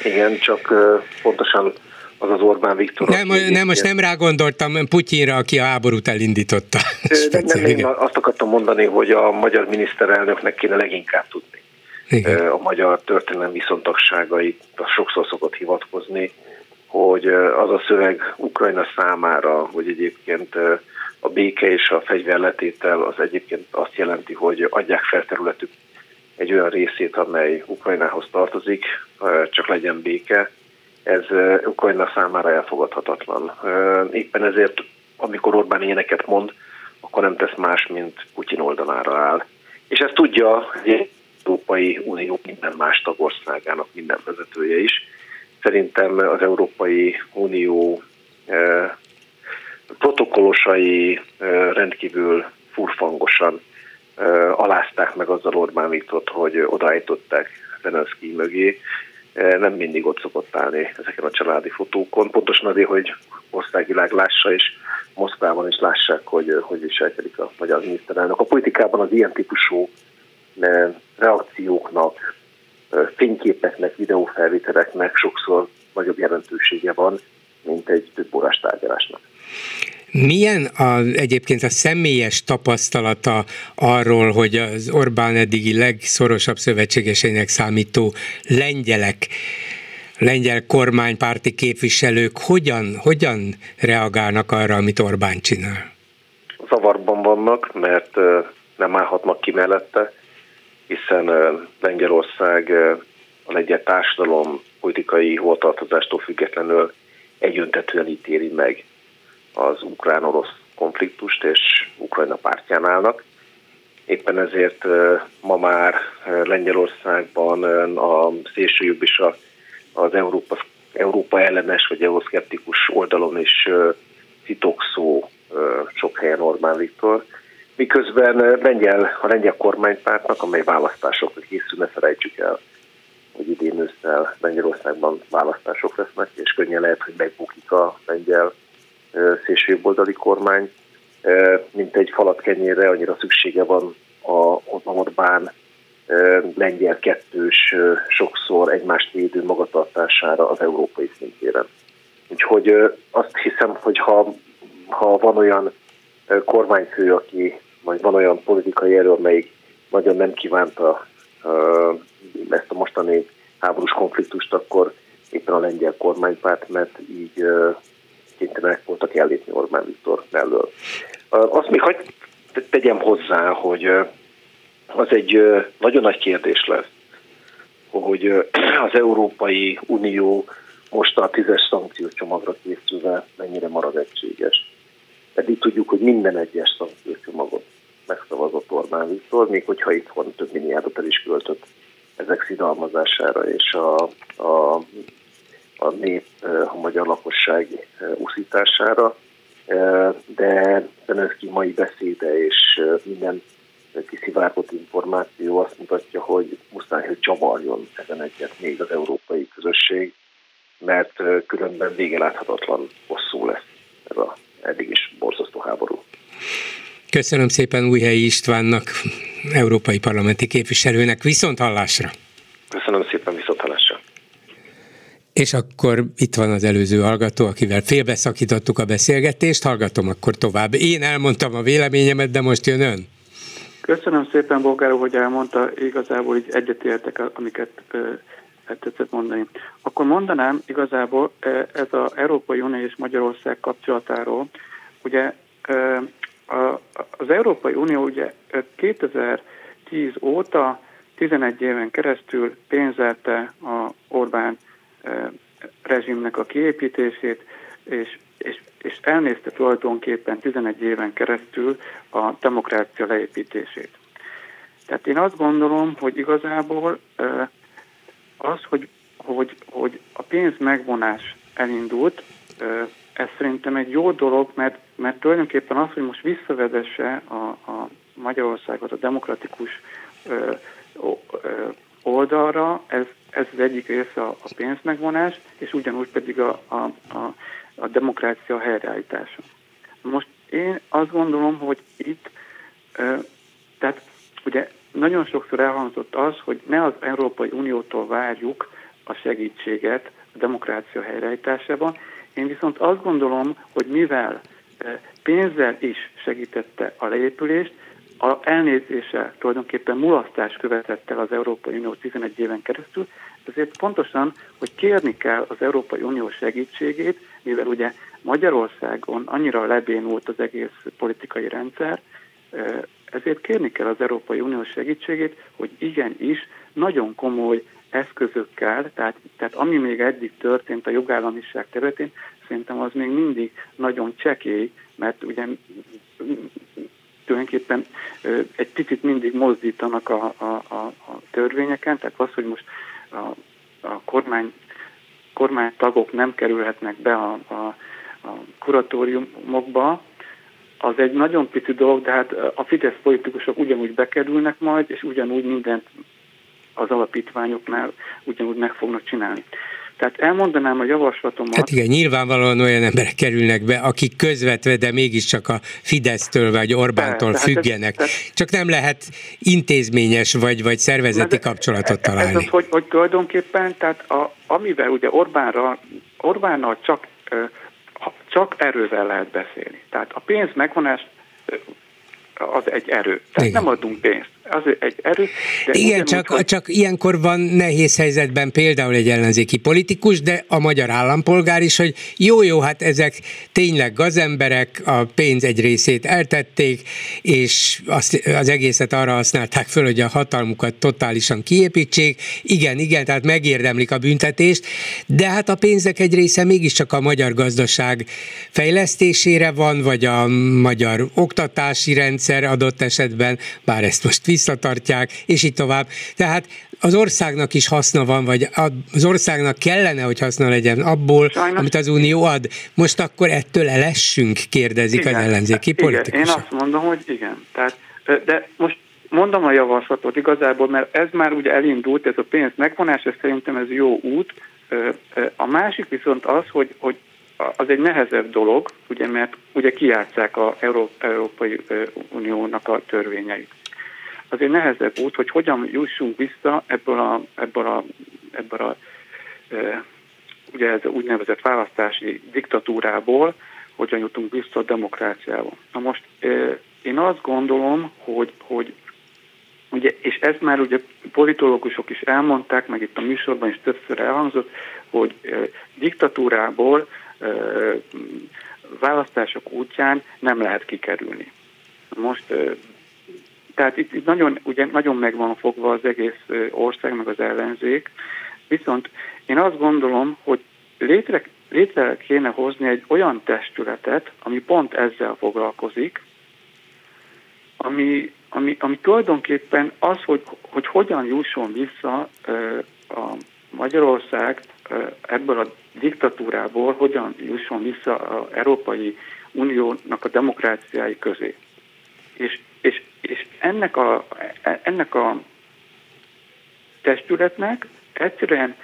Igen, csak pontosan az az Orbán Viktor. Nem, nem most nem rá gondoltam Putyinra, aki a háborút elindította. Nem, nem, én azt akartam mondani, hogy a magyar miniszterelnöknek kéne leginkább tudni. Igen. A magyar történelem viszontagságait sokszor szokott hivatkozni, hogy az a szöveg Ukrajna számára, hogy egyébként a béke és a fegyverletétel az egyébként azt jelenti, hogy adják fel területük egy olyan részét, amely Ukrajnához tartozik, csak legyen béke, ez Ukrajna számára elfogadhatatlan. Éppen ezért, amikor Orbán ilyeneket mond, akkor nem tesz más, mint Putyin oldalára áll. És ezt tudja Európai Unió minden más tagországának minden vezetője is. Szerintem az Európai Unió protokollosai rendkívül furfangosan alázták meg azzal Orbán Viktort, hogy odaállították Zelenszky mögé, nem mindig ott szokott állni ezeken a családi fotókon, pontosan azért, hogy országvilág lássa, és Moszkvában is lássák, hogy hogy viselkedik a magyar miniszterelnök. A politikában az ilyen típusú reakcióknak, fényképeknek, videófelvételeknek sokszor nagyobb jelentősége van, mint egy több órás tárgyalásnak. Milyen a, egyébként a személyes tapasztalata arról, hogy az Orbán eddigi legszorosabb szövetségesének számító lengyelek lengyel kormánypárti képviselők hogyan, hogyan reagálnak arra, amit Orbán csinál? Zavarban vannak, mert nem állhatnak ki mellette, hiszen Lengyelország a lengyel társadalom politikai hovatartozástól függetlenül egyöntetően ítéli meg az ukrán-orosz konfliktust, és Ukrajna pártján állnak. Éppen ezért ma már Lengyelországban a szélsőjobb a az Európa, Európa ellenes vagy euroszkeptikus oldalon is titokszó sok helyen Orbán Viktor, miközben lengyel, a lengyel kormánypártnak, amely választásokra készül, ne felejtsük el, hogy idén ősszel Lengyelországban választások lesznek, és könnyen lehet, hogy megbukik a lengyel szélsőjobboldali kormány, mint egy falat kenyére, annyira szüksége van a Orbán lengyel kettős, sokszor egymást védő magatartására az európai szintéren. Úgyhogy azt hiszem, hogy ha, ha van olyan kormányfő, aki, vagy van olyan politikai erő, amelyik nagyon nem kívánta ezt a mostani háborús konfliktust, akkor éppen a lengyel kormánypárt, mert így kénytelenek voltak ellépni Orbán Viktor mellől. Azt még hagyd tegyem hozzá, hogy az egy nagyon nagy kérdés lesz, hogy az Európai Unió most a tízes szankciócsomagra készülve mennyire marad egységes. Eddig tudjuk, hogy minden egyes szankciócsomagot megszavazott Orbán Viktor, még hogyha itthon több milliárdot el is költött ezek szidalmazására és a, a, a nép, a magyar lakosság uszítására. De Zelenszky mai beszéde és minden kiszivárgott információ azt mutatja, hogy muszáj, hogy csavarjon ezen egyet még az európai közösség, mert különben vége láthatatlan hosszú lesz ez a eddig is borzasztó háború. Köszönöm szépen Újhelyi Istvánnak, európai parlamenti képviselőnek. Viszont hallásra! Köszönöm szépen, viszont hallásra! És akkor itt van az előző hallgató, akivel félbeszakítottuk a beszélgetést, hallgatom akkor tovább. Én elmondtam a véleményemet, de most jön ön. Köszönöm szépen, Bolgáró, hogy elmondta, igazából így egyetértek, amiket tetszett mondani. Akkor mondanám igazából ez az Európai Unió és Magyarország kapcsolatáról. Ugye az Európai Unió ugye 2010 óta 11 éven keresztül pénzelte a Orbán rezsimnek a kiépítését, és és, és elnézte tulajdonképpen 11 éven keresztül a demokrácia leépítését. Tehát én azt gondolom, hogy igazából az, hogy, hogy, hogy a pénz megvonás elindult, ez szerintem egy jó dolog, mert, mert tulajdonképpen az, hogy most visszavezesse a, a Magyarországot a demokratikus ö, ö, oldalra, ez, ez az egyik része a, a pénzmegvonás, és ugyanúgy pedig a, a, a a demokrácia helyreállítása. Most én azt gondolom, hogy itt, tehát ugye nagyon sokszor elhangzott az, hogy ne az Európai Uniótól várjuk a segítséget a demokrácia helyreállításában. Én viszont azt gondolom, hogy mivel pénzzel is segítette a leépülést, a elnézése tulajdonképpen mulasztás követett el az Európai Unió 11 éven keresztül, ezért pontosan, hogy kérni kell az Európai Unió segítségét, mivel ugye Magyarországon annyira lebénult az egész politikai rendszer, ezért kérni kell az Európai Unió segítségét, hogy igenis nagyon komoly eszközökkel, tehát, tehát ami még eddig történt a jogállamiság területén, szerintem az még mindig nagyon csekély, mert ugye tulajdonképpen egy picit mindig mozdítanak a, a, a, a törvényeken, tehát az, hogy most a, a kormány, kormánytagok nem kerülhetnek be a, a, a kuratóriumokba, az egy nagyon pici dolog, de hát a Fidesz politikusok ugyanúgy bekerülnek majd, és ugyanúgy mindent az alapítványoknál ugyanúgy meg fognak csinálni. Tehát elmondanám a javaslatomat. Hát igen, nyilvánvalóan olyan emberek kerülnek be, akik közvetve, de mégiscsak a Fidesztől vagy Orbántól hát függenek. Ez, ez, Csak nem lehet intézményes vagy, vagy szervezeti de, kapcsolatot találni. Ez az, hogy, hogy tulajdonképpen, tehát a, amivel ugye Orbánra, Orbánnal csak csak erővel lehet beszélni. Tehát a pénz megvonás az egy erő. Tehát Igen. nem adunk pénzt az egy erő. De Igen, csak, hogy... csak ilyenkor van nehéz helyzetben például egy ellenzéki politikus, de a magyar állampolgár is, hogy jó, jó, hát ezek tényleg gazemberek, a pénz egy részét eltették, és azt, az egészet arra használták föl, hogy a hatalmukat totálisan kiépítsék. Igen, igen, tehát megérdemlik a büntetést, de hát a pénzek egy része mégiscsak a magyar gazdaság fejlesztésére van, vagy a magyar oktatási rendszer adott esetben, bár ezt most visz visszatartják, és így tovább. Tehát az országnak is haszna van, vagy az országnak kellene, hogy haszna legyen abból, Sajnos. amit az Unió ad. Most akkor ettől elessünk, kérdezik igen, az ellenzéki politikusok. Én azt mondom, hogy igen. Tehát, de most mondom a javaslatot igazából, mert ez már ugye elindult, ez a pénz megvonás, ez szerintem ez jó út. A másik viszont az, hogy, hogy az egy nehezebb dolog, ugye, mert ugye kiátszák a Európai Uniónak a törvényeit az egy nehezebb út, hogy hogyan jussunk vissza ebből a, ebből a, ebből a e, ugye ez úgynevezett választási diktatúrából, hogyan jutunk vissza a demokráciába. Na most e, én azt gondolom, hogy, hogy ugye, és ezt már ugye politológusok is elmondták, meg itt a műsorban is többször elhangzott, hogy e, diktatúrából e, választások útján nem lehet kikerülni. Most tehát itt, itt nagyon, ugye, nagyon meg van fogva az egész ország, meg az ellenzék, viszont én azt gondolom, hogy létre, létre kéne hozni egy olyan testületet, ami pont ezzel foglalkozik, ami, ami, ami tulajdonképpen az, hogy, hogy hogyan jusson vissza a Magyarország ebből a diktatúrából, hogyan jusson vissza az Európai Uniónak a demokráciái közé. És és, és ennek, a, ennek a testületnek egyszerűen,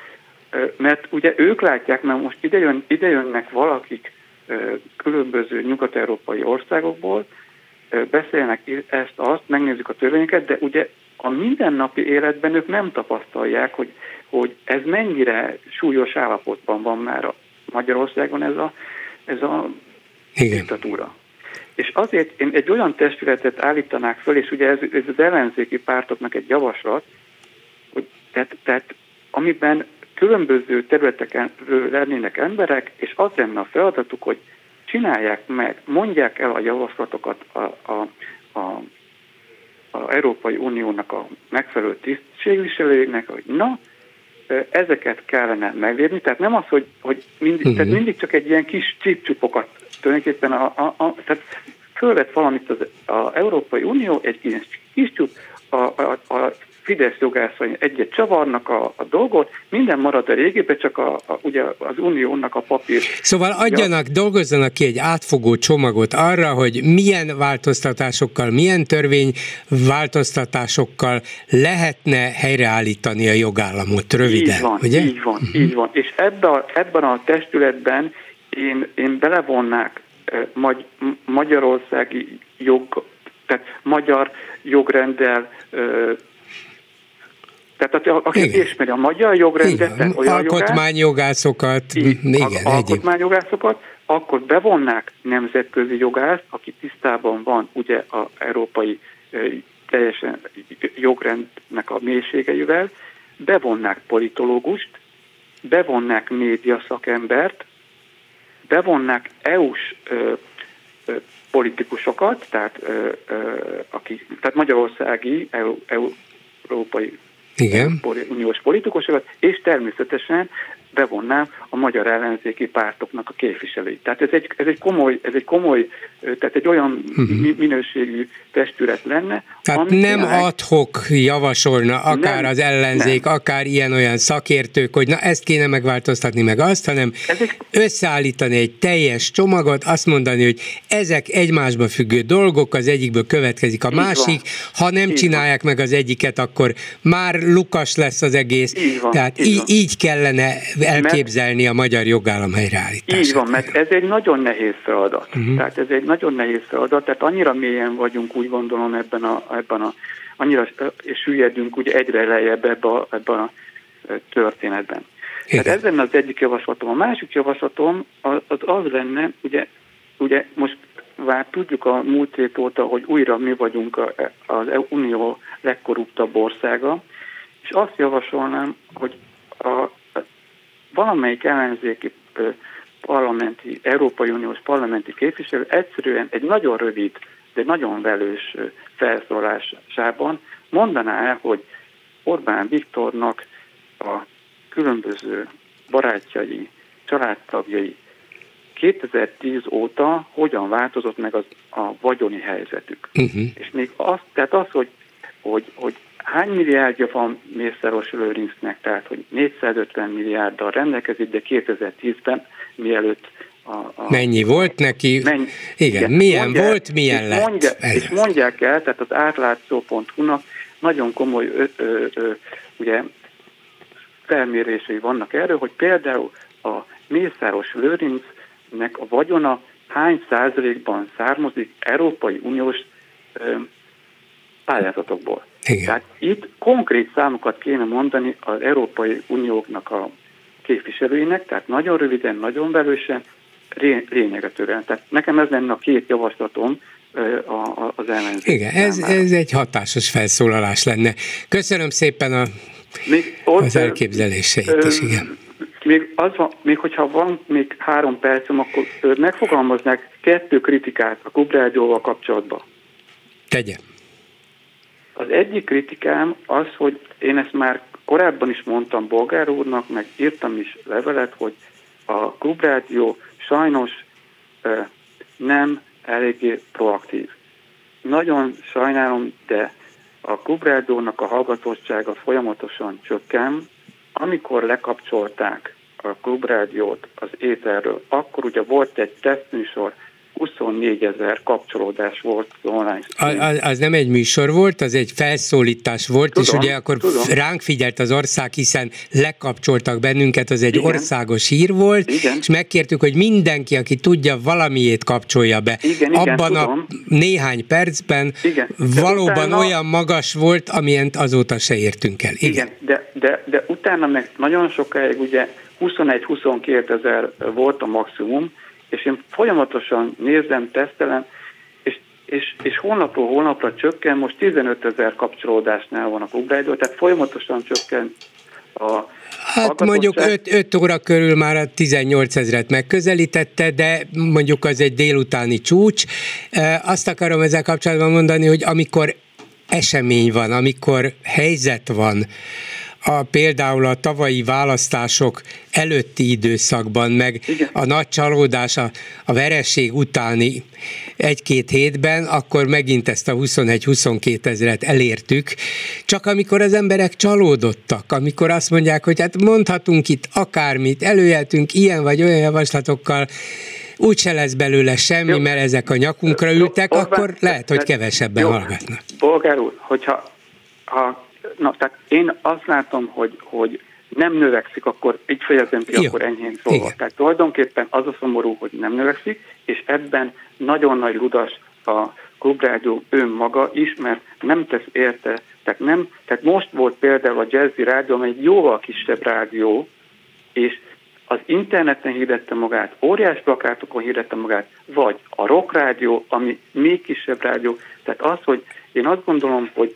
mert ugye ők látják, mert most idejön, idejönnek valakik különböző nyugat-európai országokból, beszélnek ezt-azt, megnézik a törvényeket, de ugye a mindennapi életben ők nem tapasztalják, hogy, hogy ez mennyire súlyos állapotban van már a Magyarországon ez a, ez a Igen. diktatúra. És azért én egy olyan testületet állítanák föl, és ugye ez, ez az ellenzéki pártoknak egy javaslat, hogy tehát, tehát amiben különböző területekről lennének emberek, és az lenne a feladatuk, hogy csinálják meg, mondják el a javaslatokat a, a, a, a Európai Uniónak a megfelelő tisztségviselőjének, hogy na, ezeket kellene megérni, tehát nem az, hogy, hogy mindig, uh-huh. tehát mindig csak egy ilyen kis csipcsupokat tulajdonképpen a, a, a, tehát fölvett valamit az a Európai Unió, egy kis, kis csup, a, a, a Fidesz jogászai egyet csavarnak a, a dolgot, minden marad a régibe, csak a, a, ugye az uniónak a papír. Szóval adjanak, ja. dolgozzanak ki egy átfogó csomagot arra, hogy milyen változtatásokkal, milyen törvény változtatásokkal lehetne helyreállítani a jogállamot röviden. Így van, ugye? így van, uh-huh. így van. És ebben a, ebben a testületben én, én belevonnák eh, magy, magyarországi jog, tehát magyar jogrenddel eh, tehát aki igen. ismeri a magyar jogrendet, igen. olyan alkotmányjogászokat, igen, igen, alkotmányjogászokat, akkor bevonnák nemzetközi jogászt, aki tisztában van ugye az európai eh, teljesen jogrendnek a mélységeivel, bevonnák politológust, bevonnák média szakembert, bevonnák EU-s politikusokat, tehát, ö, ö, aki, tehát magyarországi, EU, európai Igen. uniós politikusokat, és természetesen bevonnám a magyar ellenzéki pártoknak a képviselőit. Tehát ez egy, ez egy komoly, ez egy komoly, tehát egy olyan uh-huh. minőségű testület lenne. Tehát nem adhok javasolna akár nem, az ellenzék, nem. akár ilyen-olyan szakértők, hogy na ezt kéne megváltoztatni meg azt, hanem egy... összeállítani egy teljes csomagot, azt mondani, hogy ezek egymásba függő dolgok, az egyikből következik a így másik, van. ha nem így csinálják van. meg az egyiket, akkor már lukas lesz az egész. Így van. Tehát így, így, így kellene elképzelni mert, a magyar jogállam helyreállítását. Így van, mert ez egy nagyon nehéz feladat. Uh-huh. Tehát ez egy nagyon nehéz feladat, tehát annyira mélyen vagyunk, úgy gondolom ebben a, ebben a annyira és süllyedünk ugye egyre lejjebb ebbe a, ebben a történetben. Igen. Tehát ez lenne az egyik javaslatom. A másik javaslatom az az, az lenne, ugye, ugye most már tudjuk a múlt hét óta, hogy újra mi vagyunk az Unió legkorruptabb országa, és azt javasolnám, hogy a, valamelyik ellenzéki parlamenti, Európai Uniós parlamenti képviselő egyszerűen egy nagyon rövid, de nagyon velős felszólásában mondaná el, hogy Orbán Viktornak a különböző barátjai, családtagjai 2010 óta hogyan változott meg az, a vagyoni helyzetük. Uh-huh. És még az, tehát az, hogy, hogy, hogy hány milliárdja van Mészáros Lőrincnek, tehát hogy 450 milliárddal rendelkezik, de 2010-ben mielőtt a, a, Mennyi volt neki? Mennyi, igen, igen, milyen mondják, volt, milyen és lett? Mondja, és mondják el, tehát az átlátszó.hu-nak nagyon komoly ö, ö, ö, ugye, felmérései vannak erről, hogy például a Mészáros Lőrincnek a vagyona hány százalékban származik Európai Uniós ö, pályázatokból. Igen. Tehát itt konkrét számokat kéne mondani az Európai Unióknak a képviselőinek, tehát nagyon röviden, nagyon velősen, lényeget törően. Tehát nekem ez lenne a két javaslatom az ellenzék. Igen, ez, ez egy hatásos felszólalás lenne. Köszönöm szépen a, még ott, az elképzeléseit ö, is, igen. Még, az van, még hogyha van még három percem, akkor megfogalmaznak kettő kritikát a Klubrádióval kapcsolatban. Tegye. Az egyik kritikám az, hogy én ezt már korábban is mondtam Bolgár úrnak, meg írtam is levelet, hogy a Klubrádió sajnos nem eléggé proaktív. Nagyon sajnálom, de a Klubrádiónak a hallgatottsága folyamatosan csökken. Amikor lekapcsolták a Klubrádiót az éterről, akkor ugye volt egy tesztműsor, 24 ezer kapcsolódás volt online. Az, az nem egy műsor volt, az egy felszólítás volt, tudom, és ugye akkor tudom. ránk figyelt az ország, hiszen lekapcsoltak bennünket, az egy Igen. országos hír volt, Igen. és megkértük, hogy mindenki, aki tudja, valamiét kapcsolja be. Igen, Abban Igen, a néhány percben Igen. valóban utána... olyan magas volt, amilyen azóta se értünk el. Igen, Igen de, de, de utána meg nagyon sokáig ugye 21-22 ezer volt a maximum, és én folyamatosan nézem, tesztelem, és, és, és hónapról hónapra csökken, most 15 ezer kapcsolódásnál van a Klubrádió, tehát folyamatosan csökken a Hát mondjuk 5 óra körül már a 18 ezeret megközelítette, de mondjuk az egy délutáni csúcs. Azt akarom ezzel kapcsolatban mondani, hogy amikor esemény van, amikor helyzet van, a, például a tavalyi választások előtti időszakban, meg Igen. a nagy csalódás a, a vereség utáni egy-két hétben, akkor megint ezt a 21-22 ezeret elértük. Csak amikor az emberek csalódottak, amikor azt mondják, hogy hát mondhatunk itt akármit, előjeltünk ilyen vagy olyan javaslatokkal, úgyse lesz belőle semmi, Jó. mert ezek a nyakunkra ültek, Jó, akkor lehet, hogy kevesebben Jó. hallgatnak. Bolgár úr, hogyha ha na, tehát én azt látom, hogy, hogy nem növekszik, akkor így fejezem ki, Jó. akkor enyhén szólva. Igen. Tehát tulajdonképpen az a szomorú, hogy nem növekszik, és ebben nagyon nagy ludas a klubrádió önmaga is, mert nem tesz érte, tehát, nem, tehát most volt például a Jazzy Rádió, amely egy jóval kisebb rádió, és az interneten hirdette magát, óriás plakátokon hirdette magát, vagy a rock rádió, ami még kisebb rádió. Tehát az, hogy én azt gondolom, hogy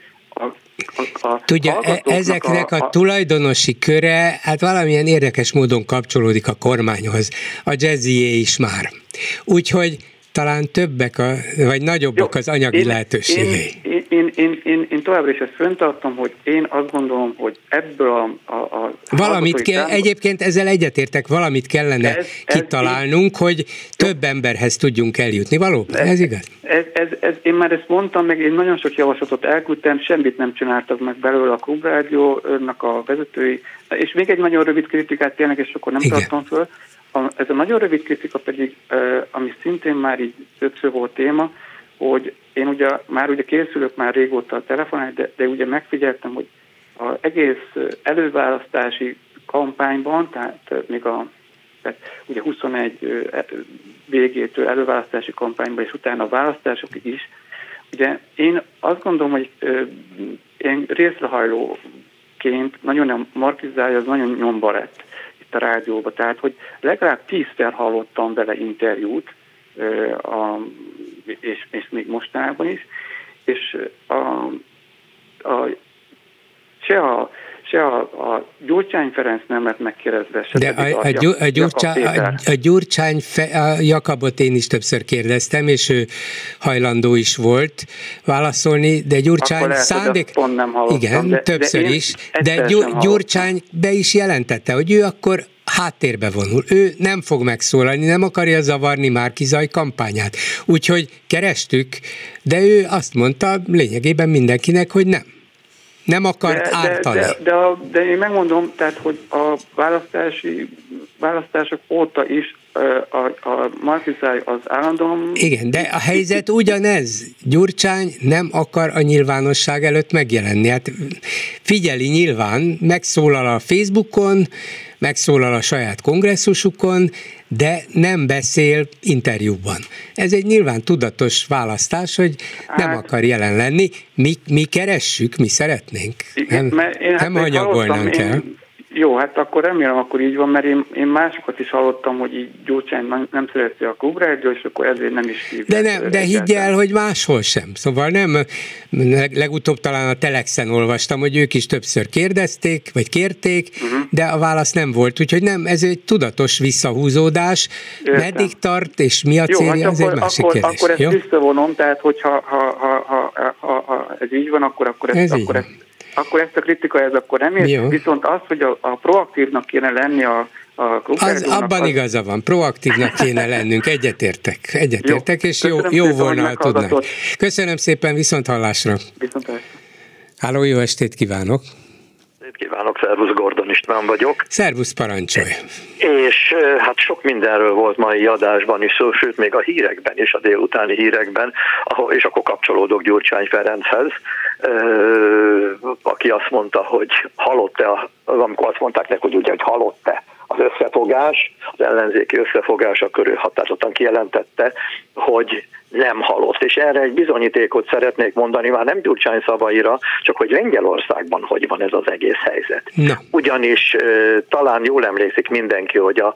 a, a, Tudja, e- ezeknek a, a, a tulajdonosi köre hát valamilyen érdekes módon kapcsolódik a kormányhoz. A jazzié is már. Úgyhogy talán többek, a, vagy nagyobbak Jó, az anyagi én, lehetőségei. Én, én, én, én, én továbbra is ezt föntartom, hogy én azt gondolom, hogy ebből a... a, a valamit kell, számot, egyébként ezzel egyetértek, valamit kellene ez, kitalálnunk, ez, hogy több emberhez tudjunk eljutni. Valóban, ez, ez igaz? Ez, ez, ez, én már ezt mondtam, meg én nagyon sok javaslatot elküldtem, semmit nem csináltak meg belőle a Klubrádiónak a vezetői, és még egy nagyon rövid kritikát tényleg, és akkor nem Igen. tartom föl, a, ez a nagyon rövid kritika pedig, ami szintén már így többször volt téma, hogy én ugye már ugye készülök már régóta a telefonát, de, de ugye megfigyeltem, hogy az egész előválasztási kampányban, tehát még a tehát ugye 21 végétől előválasztási kampányban, és utána a választások is, ugye én azt gondolom, hogy én részrehajlóként nagyon markizálja, az nagyon nyomba lett itt a rádióba, tehát hogy legalább tízszer hallottam vele interjút, a, és, és még mostanában is, és a, a, se a se a, a Gyurcsány Ferenc nem lett megkérdezve, se De a, a, a, a, a, a Gyurcsány, fe, a Jakabot én is többször kérdeztem, és ő hajlandó is volt válaszolni, de Gyurcsány lehet, szándék... Pont nem igen, de, többször de is, de Gyurcsány be is jelentette, hogy ő akkor háttérbe vonul. Ő nem fog megszólalni, nem akarja zavarni Márkizaj kampányát. Úgyhogy kerestük, de ő azt mondta lényegében mindenkinek, hogy nem. Nem akart de, ártani. De, de, de, de én megmondom, tehát, hogy a választási választások óta is a, a Markizáj az állandóan... Igen, de a helyzet ugyanez. Gyurcsány nem akar a nyilvánosság előtt megjelenni. Hát figyeli nyilván, megszólal a Facebookon, megszólal a saját kongresszusukon, de nem beszél interjúban. Ez egy nyilván tudatos választás, hogy hát, nem akar jelen lenni. Mi, mi keressük, mi szeretnénk. Igen, nem én, hát nem hanyagolnánk el. Én, jó, hát akkor remélem, akkor így van, mert én, én másokat is hallottam, hogy így Gyurcsány nem, nem szereti a klubrádió, és akkor ezért nem is hívják. De, nem, de higgy el, hogy máshol sem. Szóval nem, legutóbb talán a Telexen olvastam, hogy ők is többször kérdezték, vagy kérték, uh-huh. de a válasz nem volt, úgyhogy nem, ez egy tudatos visszahúzódás. Értem. Meddig tart, és mi a célja, Jó, hát ez egy másik akkor, kérdés. Akkor ezt Jó? visszavonom, tehát hogyha ha, ha, ha, ha, ha, ha ez így van, akkor, akkor, ezt, ez akkor ezt akkor ezt a kritika ez akkor nem ér. Viszont az, hogy a, a proaktívnak kéne lenni a, a az, abban az... igaza van, proaktívnak kéne lennünk, egyetértek, egyetértek, jó. és jó, jó volna, ha tudnánk. Köszönöm szépen, viszont hallásra. Viszont hallásra. Háló, jó estét kívánok! kívánok, Szervusz Gordon István vagyok. Szervusz, parancsolj! És hát sok mindenről volt mai adásban is szó, sőt még a hírekben is, a délutáni hírekben, és akkor kapcsolódok Gyurcsány Ferenchez, aki azt mondta, hogy halott-e, amikor azt mondták neki, hogy ugye, hogy halott-e az összefogás, az ellenzéki összefogás, akkor ő határozottan kijelentette, hogy nem halott. És erre egy bizonyítékot szeretnék mondani, már nem Gyurcsány szavaira, csak hogy Lengyelországban hogy van ez az egész helyzet. Na. Ugyanis talán jól emlékszik mindenki, hogy a,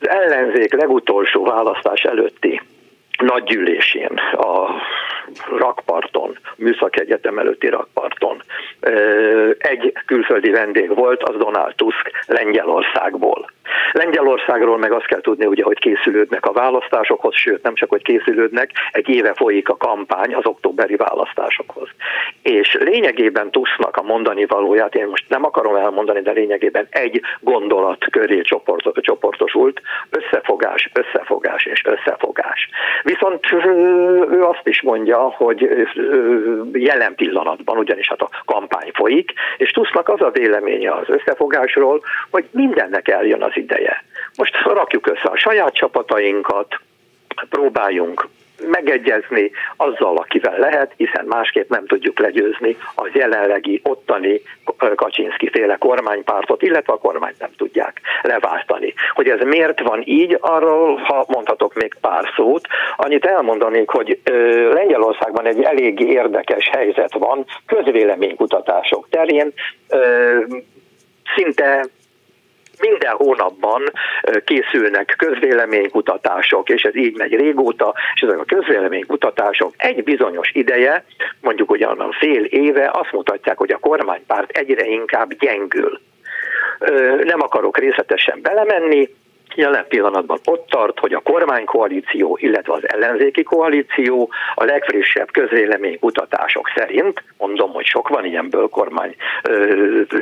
az ellenzék legutolsó választás előtti nagygyűlésén, a rakparton, Műszaki Egyetem előtti rakparton egy külföldi vendég volt, az Donald Tusk Lengyelországból. Lengyelországról meg azt kell tudni, ugye, hogy készülődnek a választásokhoz, sőt nem csak, hogy készülődnek, egy éve folyik a kampány az októberi választásokhoz. És lényegében Tusknak a mondani valóját, én most nem akarom elmondani, de lényegében egy gondolat köré csoportosult, összefogás, összefogás és összefogás. Viszont ő azt is mondja, hogy jelen pillanatban, ugyanis hát a kampány folyik, és Tusknak az a véleménye az összefogásról, hogy mindennek eljön az ideje. Most rakjuk össze a saját csapatainkat, próbáljunk megegyezni azzal, akivel lehet, hiszen másképp nem tudjuk legyőzni az jelenlegi ottani Kaczynszki féle kormánypártot, illetve a kormányt nem tudják leváltani. Hogy ez miért van így, arról, ha mondhatok még pár szót, annyit elmondanék, hogy Lengyelországban egy elég érdekes helyzet van közvéleménykutatások terén, szinte minden hónapban készülnek közvéleménykutatások, és ez így megy régóta, és ezek a közvéleménykutatások egy bizonyos ideje, mondjuk ugyanaz fél éve azt mutatják, hogy a kormánypárt egyre inkább gyengül. Nem akarok részletesen belemenni, jelen pillanatban ott tart, hogy a kormánykoalíció, illetve az ellenzéki koalíció a legfrissebb közvéleménykutatások szerint, mondom, hogy sok van ilyenből kormány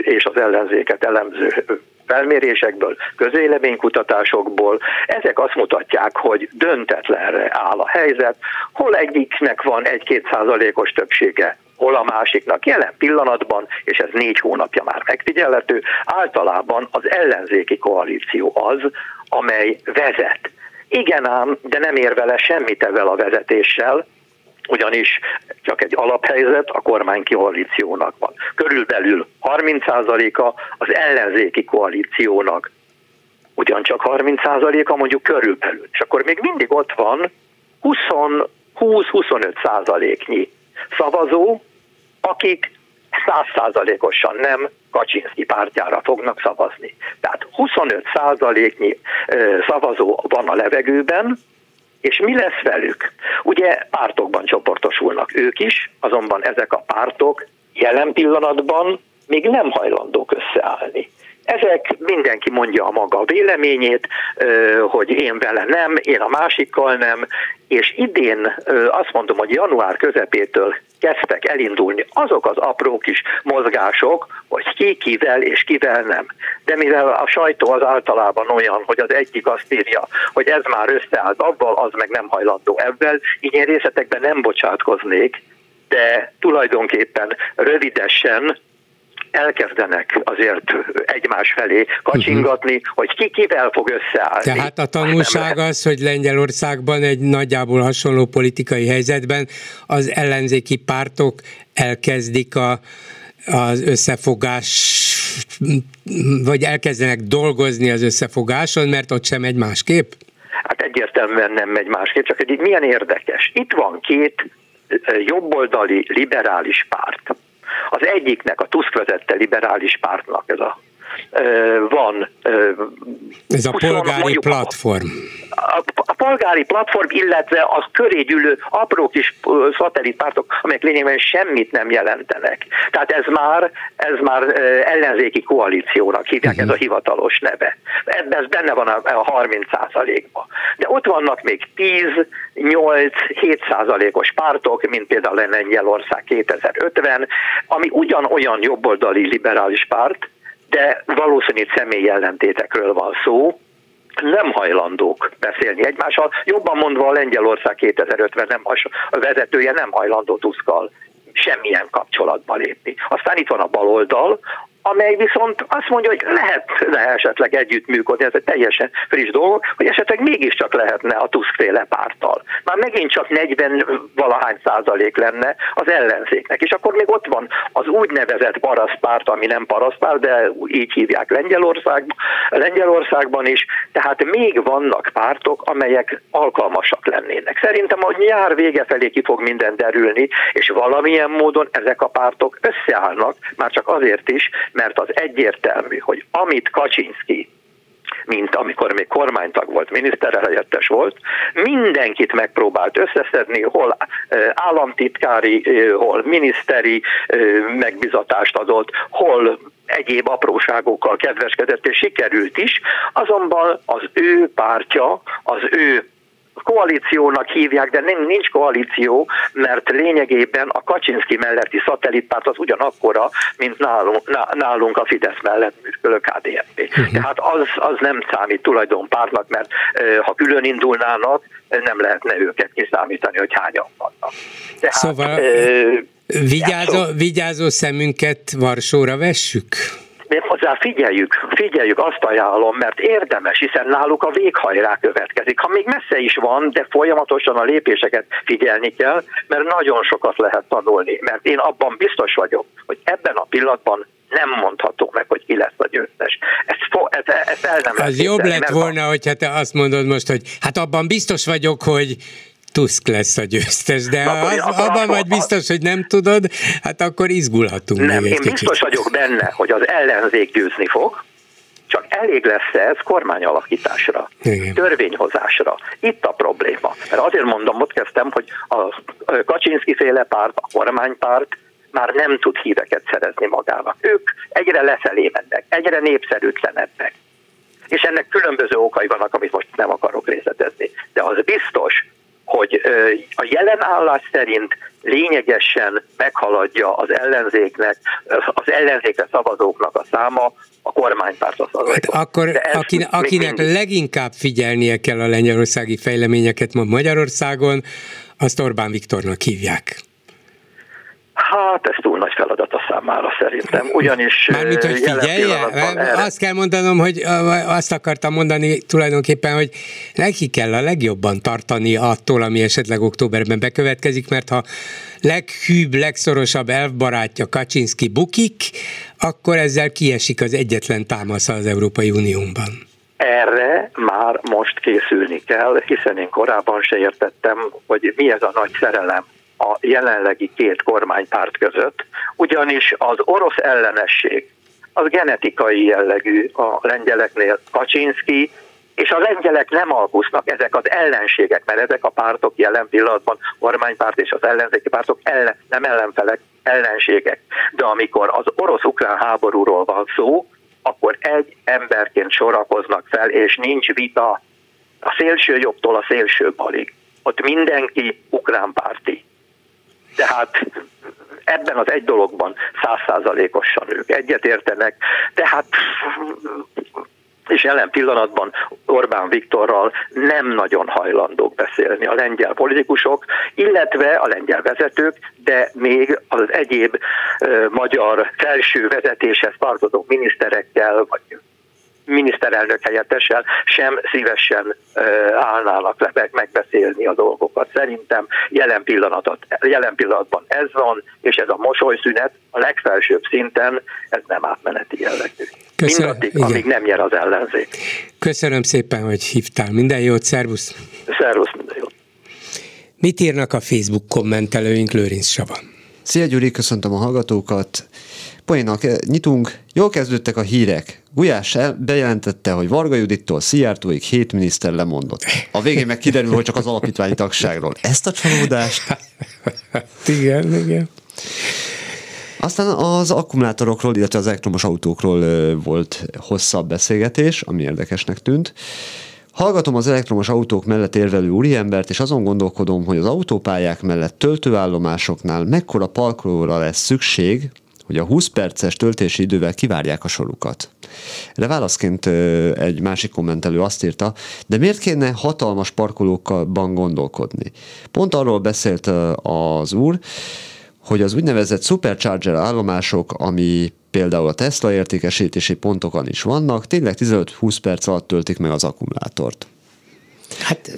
és az ellenzéket elemző felmérésekből, közvéleménykutatásokból, ezek azt mutatják, hogy döntetlenre áll a helyzet, hol egyiknek van egy-két százalékos többsége, hol a másiknak. Jelen pillanatban, és ez négy hónapja már megfigyelhető, általában az ellenzéki koalíció az, amely vezet. Igen ám, de nem ér vele semmit ezzel a vezetéssel, ugyanis csak egy alaphelyzet a kormány koalíciónak van. Körülbelül 30%-a az ellenzéki koalíciónak ugyancsak 30%-a mondjuk körülbelül. És akkor még mindig ott van 20-25 százaléknyi szavazó, akik százszázalékosan nem Kaczynszki pártjára fognak szavazni. Tehát 25 százaléknyi szavazó van a levegőben, és mi lesz velük? Ugye pártokban csoportosulnak ők is, azonban ezek a pártok jelen pillanatban még nem hajlandók összeállni. Ezek mindenki mondja a maga véleményét, hogy én vele nem, én a másikkal nem, és idén azt mondom, hogy január közepétől kezdtek elindulni azok az apró kis mozgások, hogy ki kivel és kivel nem. De mivel a sajtó az általában olyan, hogy az egyik azt írja, hogy ez már összeállt abban, az meg nem hajlandó ebben, így én részletekben nem bocsátkoznék, de tulajdonképpen rövidesen elkezdenek azért egymás felé kacsingatni, uh-huh. hogy ki kivel fog összeállni. Tehát a tanulság az, hogy Lengyelországban egy nagyjából hasonló politikai helyzetben az ellenzéki pártok elkezdik a, az összefogás vagy elkezdenek dolgozni az összefogáson, mert ott sem egy másképp? Hát egyértelműen nem megy másképp, csak egy milyen érdekes. Itt van két jobboldali liberális párt az egyiknek, a Tusk vezette liberális pártnak ez a van. Ez a polgári mondjuk, platform. A, a polgári platform, illetve az köré gyűlő apró kis szatellitpártok, amelyek lényegében semmit nem jelentenek. Tehát ez már, ez már ellenzéki koalíciónak hívják, uh-huh. ez a mhm. hivatalos neve. Ebben ez benne van a, a 30 százalékban. De ott vannak még 10, 8, 7 százalékos pártok, mint például Lengyelország 2050, ami ugyanolyan jobboldali liberális párt, de valószínű személyi ellentétekről van szó, nem hajlandók beszélni egymással. Jobban mondva a Lengyelország 2050 nem, a vezetője nem hajlandó Tuszkal semmilyen kapcsolatba lépni. Aztán itt van a baloldal, amely viszont azt mondja, hogy lehetne esetleg együttműködni, ez egy teljesen friss dolog, hogy esetleg mégiscsak lehetne a Tusk-féle párttal. Már megint csak 40 valahány százalék lenne az ellenzéknek, és akkor még ott van az úgynevezett parasztpárt, ami nem parasztpárt, de így hívják Lengyelországban, Lengyelországban is, tehát még vannak pártok, amelyek alkalmasak lennének. Szerintem a nyár vége felé ki fog minden derülni, és valamilyen módon ezek a pártok összeállnak, már csak azért is, mert az egyértelmű, hogy amit Kaczynski mint amikor még kormánytag volt, miniszterhelyettes volt, mindenkit megpróbált összeszedni, hol államtitkári, hol miniszteri megbizatást adott, hol egyéb apróságokkal kedveskedett, és sikerült is, azonban az ő pártja, az ő koalíciónak hívják, de nem nincs koalíció, mert lényegében a Kaczynski melletti szatellitpárt az ugyanakkora, mint nálunk, nálunk a Fidesz mellett működő KDNP. Uh-huh. Tehát az, az nem számít tulajdonpártnak, mert ha külön indulnának, nem lehetne őket kiszámítani, hogy hányan vannak. Tehát, szóval ö, vigyázó, vigyázó szemünket Varsóra vessük? Hozzá figyeljük, figyeljük, azt ajánlom, mert érdemes, hiszen náluk a véghajrá következik. Ha még messze is van, de folyamatosan a lépéseket figyelni kell, mert nagyon sokat lehet tanulni. Mert én abban biztos vagyok, hogy ebben a pillanatban nem mondható meg, hogy ki lesz a győztes. Ez, ez, ez el nem Az jobb lett volna, a... hogyha te azt mondod most, hogy hát abban biztos vagyok, hogy Tusk lesz a győztes, de ha az, abban vagy biztos, hogy nem tudod, hát akkor izgulhatunk Nem, még én kicsit. biztos vagyok benne, hogy az ellenzék győzni fog, csak elég lesz ez kormányalakításra, Igen. törvényhozásra. Itt a probléma. Mert azért mondom, ott kezdtem, hogy a Kaczynszki féle párt, a kormánypárt már nem tud híveket szerezni magának. Ők egyre lefelé mennek, egyre népszerűtlenebbek. És ennek különböző okai vannak, amit most nem akarok részletezni. De az biztos, hogy a jelen állás szerint lényegesen meghaladja az ellenzéknek, az ellenzékre szavazóknak a száma a kormánypárt szavazóknak. Hát akkor akinek, akinek mindig... leginkább figyelnie kell a lengyelországi fejleményeket ma Magyarországon, azt Orbán Viktornak hívják. Hát ez túl nagy feladat számára szerintem, ugyanis... Mármint, hogy figyelje, azt kell mondanom, hogy azt akartam mondani tulajdonképpen, hogy neki kell a legjobban tartani attól, ami esetleg októberben bekövetkezik, mert ha leghűbb, legszorosabb elfbarátja Kaczynski bukik, akkor ezzel kiesik az egyetlen támasza az Európai Unióban. Erre már most készülni kell, hiszen én korábban se értettem, hogy mi ez a nagy szerelem a jelenlegi két kormánypárt között, ugyanis az orosz ellenesség az genetikai jellegű a lengyeleknél. Kaczynski és a lengyelek nem alkusznak, ezek az ellenségek, mert ezek a pártok jelen pillanatban, kormánypárt és az ellenzéki pártok ellen, nem ellenfelek, ellenségek. De amikor az orosz-ukrán háborúról van szó, akkor egy emberként sorakoznak fel, és nincs vita a szélső jobbtól a szélső balig. Ott mindenki ukrán párti. Tehát ebben az egy dologban százszázalékosan ők egyetértenek, tehát és jelen pillanatban Orbán Viktorral nem nagyon hajlandók beszélni a lengyel politikusok, illetve a lengyel vezetők, de még az egyéb ö, magyar felső vezetéshez tartozó miniszterekkel, vagy miniszterelnök helyettessel sem szívesen állnának le megbeszélni a dolgokat. Szerintem jelen, pillanatot, jelen pillanatban ez van, és ez a mosolyszünet a legfelsőbb szinten, ez nem átmeneti jellegű. Köszönöm, Mindaddig, igen. amíg nem nyer az ellenzék. Köszönöm szépen, hogy hívtál. Minden jót, szervusz! Szervusz, minden jót! Mit írnak a Facebook kommentelőink, Lőrinc Saba? Szia Gyuri, köszöntöm a hallgatókat. Poénak eh, nyitunk, jól kezdődtek a hírek. Gulyás el, bejelentette, hogy Varga Judittól Szijjártóig hét miniszter lemondott. A végén meg kiderül, hogy csak az alapítványi tagságról. Ezt a csalódást? igen, igen. Aztán az akkumulátorokról, illetve az elektromos autókról volt hosszabb beszélgetés, ami érdekesnek tűnt. Hallgatom az elektromos autók mellett érvelő úriembert, és azon gondolkodom, hogy az autópályák mellett töltőállomásoknál mekkora parkolóra lesz szükség, hogy a 20 perces töltési idővel kivárják a sorukat. De válaszként egy másik kommentelő azt írta, de miért kéne hatalmas parkolókban gondolkodni? Pont arról beszélt az úr, hogy az úgynevezett supercharger állomások, ami például a Tesla értékesítési pontokon is vannak, tényleg 15-20 perc alatt töltik meg az akkumulátort. Hát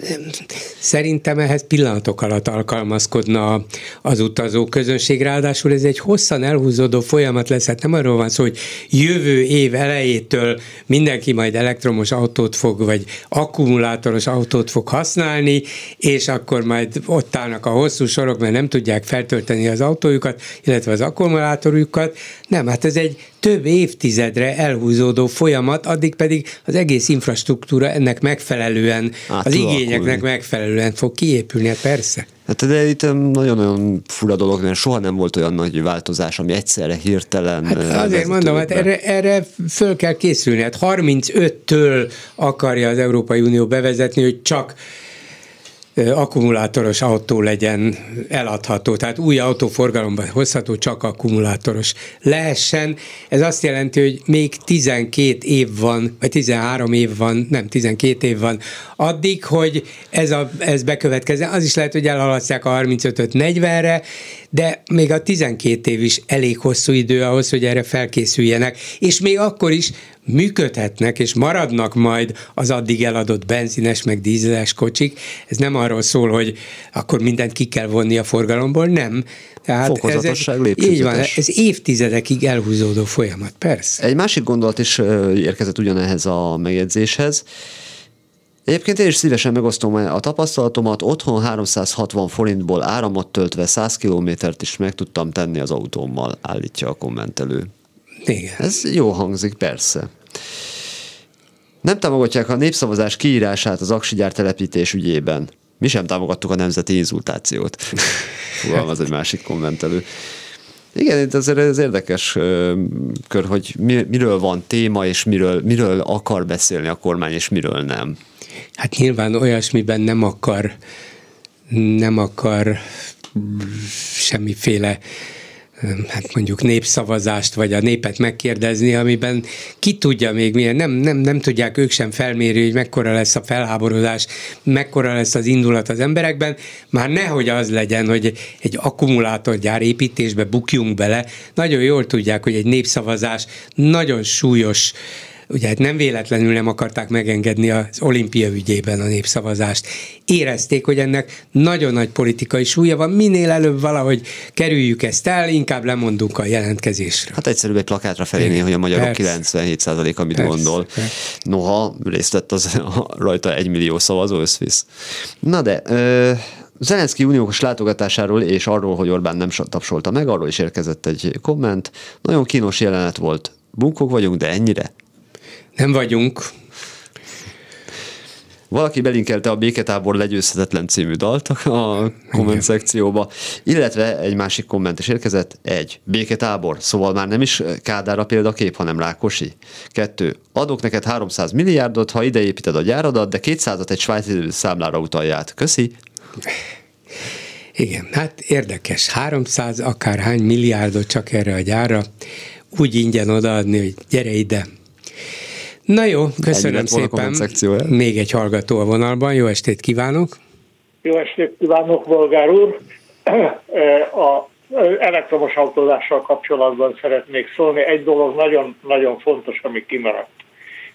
szerintem ehhez pillanatok alatt alkalmazkodna az utazó közönség, ráadásul ez egy hosszan elhúzódó folyamat lesz, hát nem arról van szó, hogy jövő év elejétől mindenki majd elektromos autót fog, vagy akkumulátoros autót fog használni, és akkor majd ott állnak a hosszú sorok, mert nem tudják feltölteni az autójukat, illetve az akkumulátorjukat. Nem, hát ez egy több évtizedre elhúzódó folyamat, addig pedig az egész infrastruktúra ennek megfelelően, Át az igényeknek megfelelően fog kiépülni, hát persze. Hát de itt nagyon-nagyon fura dolog, mert soha nem volt olyan nagy változás, ami egyszerre hirtelen... Hát azért mondom, hát erre, erre föl kell készülni. Hát 35-től akarja az Európai Unió bevezetni, hogy csak akkumulátoros autó legyen eladható, tehát új autóforgalomban hozható, csak akkumulátoros lehessen. Ez azt jelenti, hogy még 12 év van, vagy 13 év van, nem 12 év van addig, hogy ez, a, ez bekövetkezzen. Az is lehet, hogy elhalasztják a 35-öt 40-re, de még a 12 év is elég hosszú idő ahhoz, hogy erre felkészüljenek, és még akkor is működhetnek és maradnak majd az addig eladott benzines meg dízeles kocsik. Ez nem arról szól, hogy akkor mindent ki kell vonni a forgalomból, nem. Tehát ez egy, így van, ez évtizedekig elhúzódó folyamat, persze. Egy másik gondolat is érkezett ugyanehhez a megjegyzéshez. Egyébként én is szívesen megosztom a tapasztalatomat. Otthon 360 forintból áramot töltve 100 kilométert is meg tudtam tenni az autómmal, állítja a kommentelő. Igen. Ez jó hangzik, persze. Nem támogatják a népszavazás kiírását az aksigyár telepítés ügyében. Mi sem támogattuk a nemzeti inzultációt. Fogalmaz egy másik kommentelő. Igen, itt azért ez érdekes kör, hogy miről van téma, és miről, miről akar beszélni a kormány, és miről nem. Hát nyilván olyasmiben nem akar, nem akar semmiféle hát mondjuk népszavazást, vagy a népet megkérdezni, amiben ki tudja még milyen, nem, nem, nem tudják ők sem felmérni, hogy mekkora lesz a felháborodás, mekkora lesz az indulat az emberekben, már nehogy az legyen, hogy egy akkumulátorgyár építésbe bukjunk bele, nagyon jól tudják, hogy egy népszavazás nagyon súlyos ugye hát nem véletlenül nem akarták megengedni az olimpia ügyében a népszavazást. Érezték, hogy ennek nagyon nagy politikai súlya van, minél előbb valahogy kerüljük ezt el, inkább lemondunk a jelentkezésre. Hát egyszerűbb egy plakátra felírni, hogy a magyarok 97%-a mit persze, gondol. Persze. Noha részt vett az rajta egy millió szavazó összvisz. Na de, ö, Zelenszky uniós látogatásáról és arról, hogy Orbán nem tapsolta meg, arról is érkezett egy komment. Nagyon kínos jelenet volt. Bunkok vagyunk, de ennyire? Nem vagyunk. Valaki belinkelte a Béketábor legyőzhetetlen című dalt a komment szekcióba, illetve egy másik komment is érkezett, egy, Béketábor, szóval már nem is Kádár a példakép, hanem Rákosi. Kettő, adok neked 300 milliárdot, ha ideépíted a gyáradat, de 200-at egy svájci számlára utalját. Köszi. Igen, hát érdekes. 300 akárhány milliárdot csak erre a gyára, úgy ingyen odaadni, hogy gyere ide, Na jó, köszönöm szépen. Még egy hallgató a vonalban, jó estét kívánok! Jó estét kívánok, Volgár úr! A elektromos autózással kapcsolatban szeretnék szólni. Egy dolog nagyon-nagyon fontos, ami kimaradt.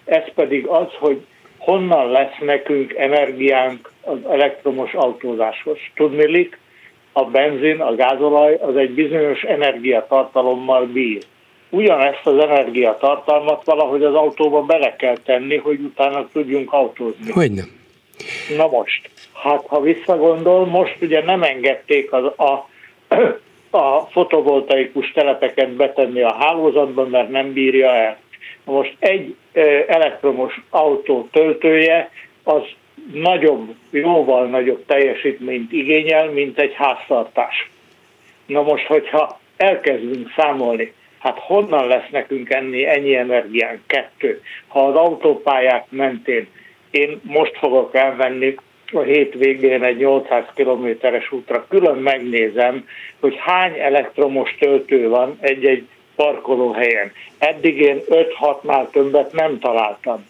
Ez pedig az, hogy honnan lesz nekünk energiánk az elektromos autózáshoz. Tudnilik, a benzin, a gázolaj az egy bizonyos energiatartalommal bír ugyanezt az energiatartalmat valahogy az autóba bele kell tenni, hogy utána tudjunk autózni. Hogy nem? Na most, hát ha visszagondol, most ugye nem engedték az, a, a fotovoltaikus telepeket betenni a hálózatba, mert nem bírja el. Most egy elektromos autó töltője az nagyobb, jóval nagyobb teljesítményt igényel, mint egy háztartás. Na most, hogyha elkezdünk számolni, Hát honnan lesz nekünk enni ennyi energián? Kettő. Ha az autópályák mentén én most fogok elvenni a hétvégén egy 800 kilométeres útra, külön megnézem, hogy hány elektromos töltő van egy-egy parkolóhelyen. Eddig én 5-6-nál többet nem találtam.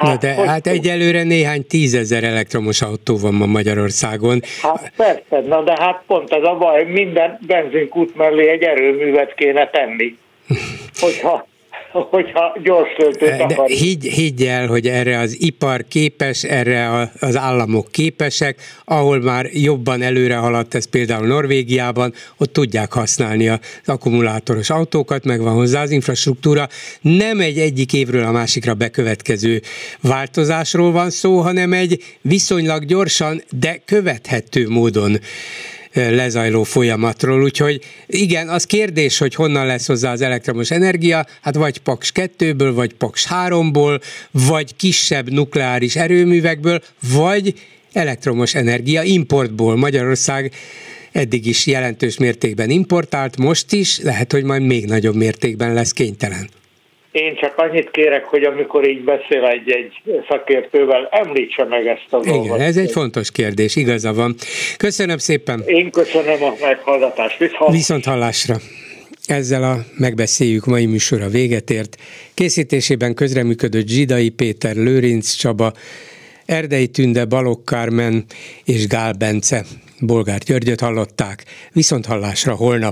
Hát, Na de hát egyelőre néhány tízezer elektromos autó van ma Magyarországon. Hát persze, na de hát pont ez a baj, minden benzinkút mellé egy erőművet kéne tenni. Hogyha hogyha gyors töltőt akar. Higgy, higgy el, hogy erre az ipar képes, erre az államok képesek, ahol már jobban előre haladt ez például Norvégiában, ott tudják használni az akkumulátoros autókat, meg van hozzá az infrastruktúra. Nem egy egyik évről a másikra bekövetkező változásról van szó, hanem egy viszonylag gyorsan, de követhető módon lezajló folyamatról, úgyhogy igen, az kérdés, hogy honnan lesz hozzá az elektromos energia, hát vagy Paks 2-ből, vagy Paks 3-ból, vagy kisebb nukleáris erőművekből, vagy elektromos energia importból. Magyarország eddig is jelentős mértékben importált, most is, lehet, hogy majd még nagyobb mértékben lesz kénytelen. Én csak annyit kérek, hogy amikor így beszél egy-egy szakértővel, említse meg ezt a dolgot. Igen, ez egy fontos kérdés, igaza van. Köszönöm szépen. Én köszönöm a meghallgatást. Viszont, Viszont hallásra. Ezzel a megbeszéljük mai műsora véget ért. Készítésében közreműködött Zsidai Péter, Lőrinc Csaba, Erdei Tünde, Balogh Kármen és Gál Bence. Bolgár Györgyöt hallották. Viszont hallásra holnap.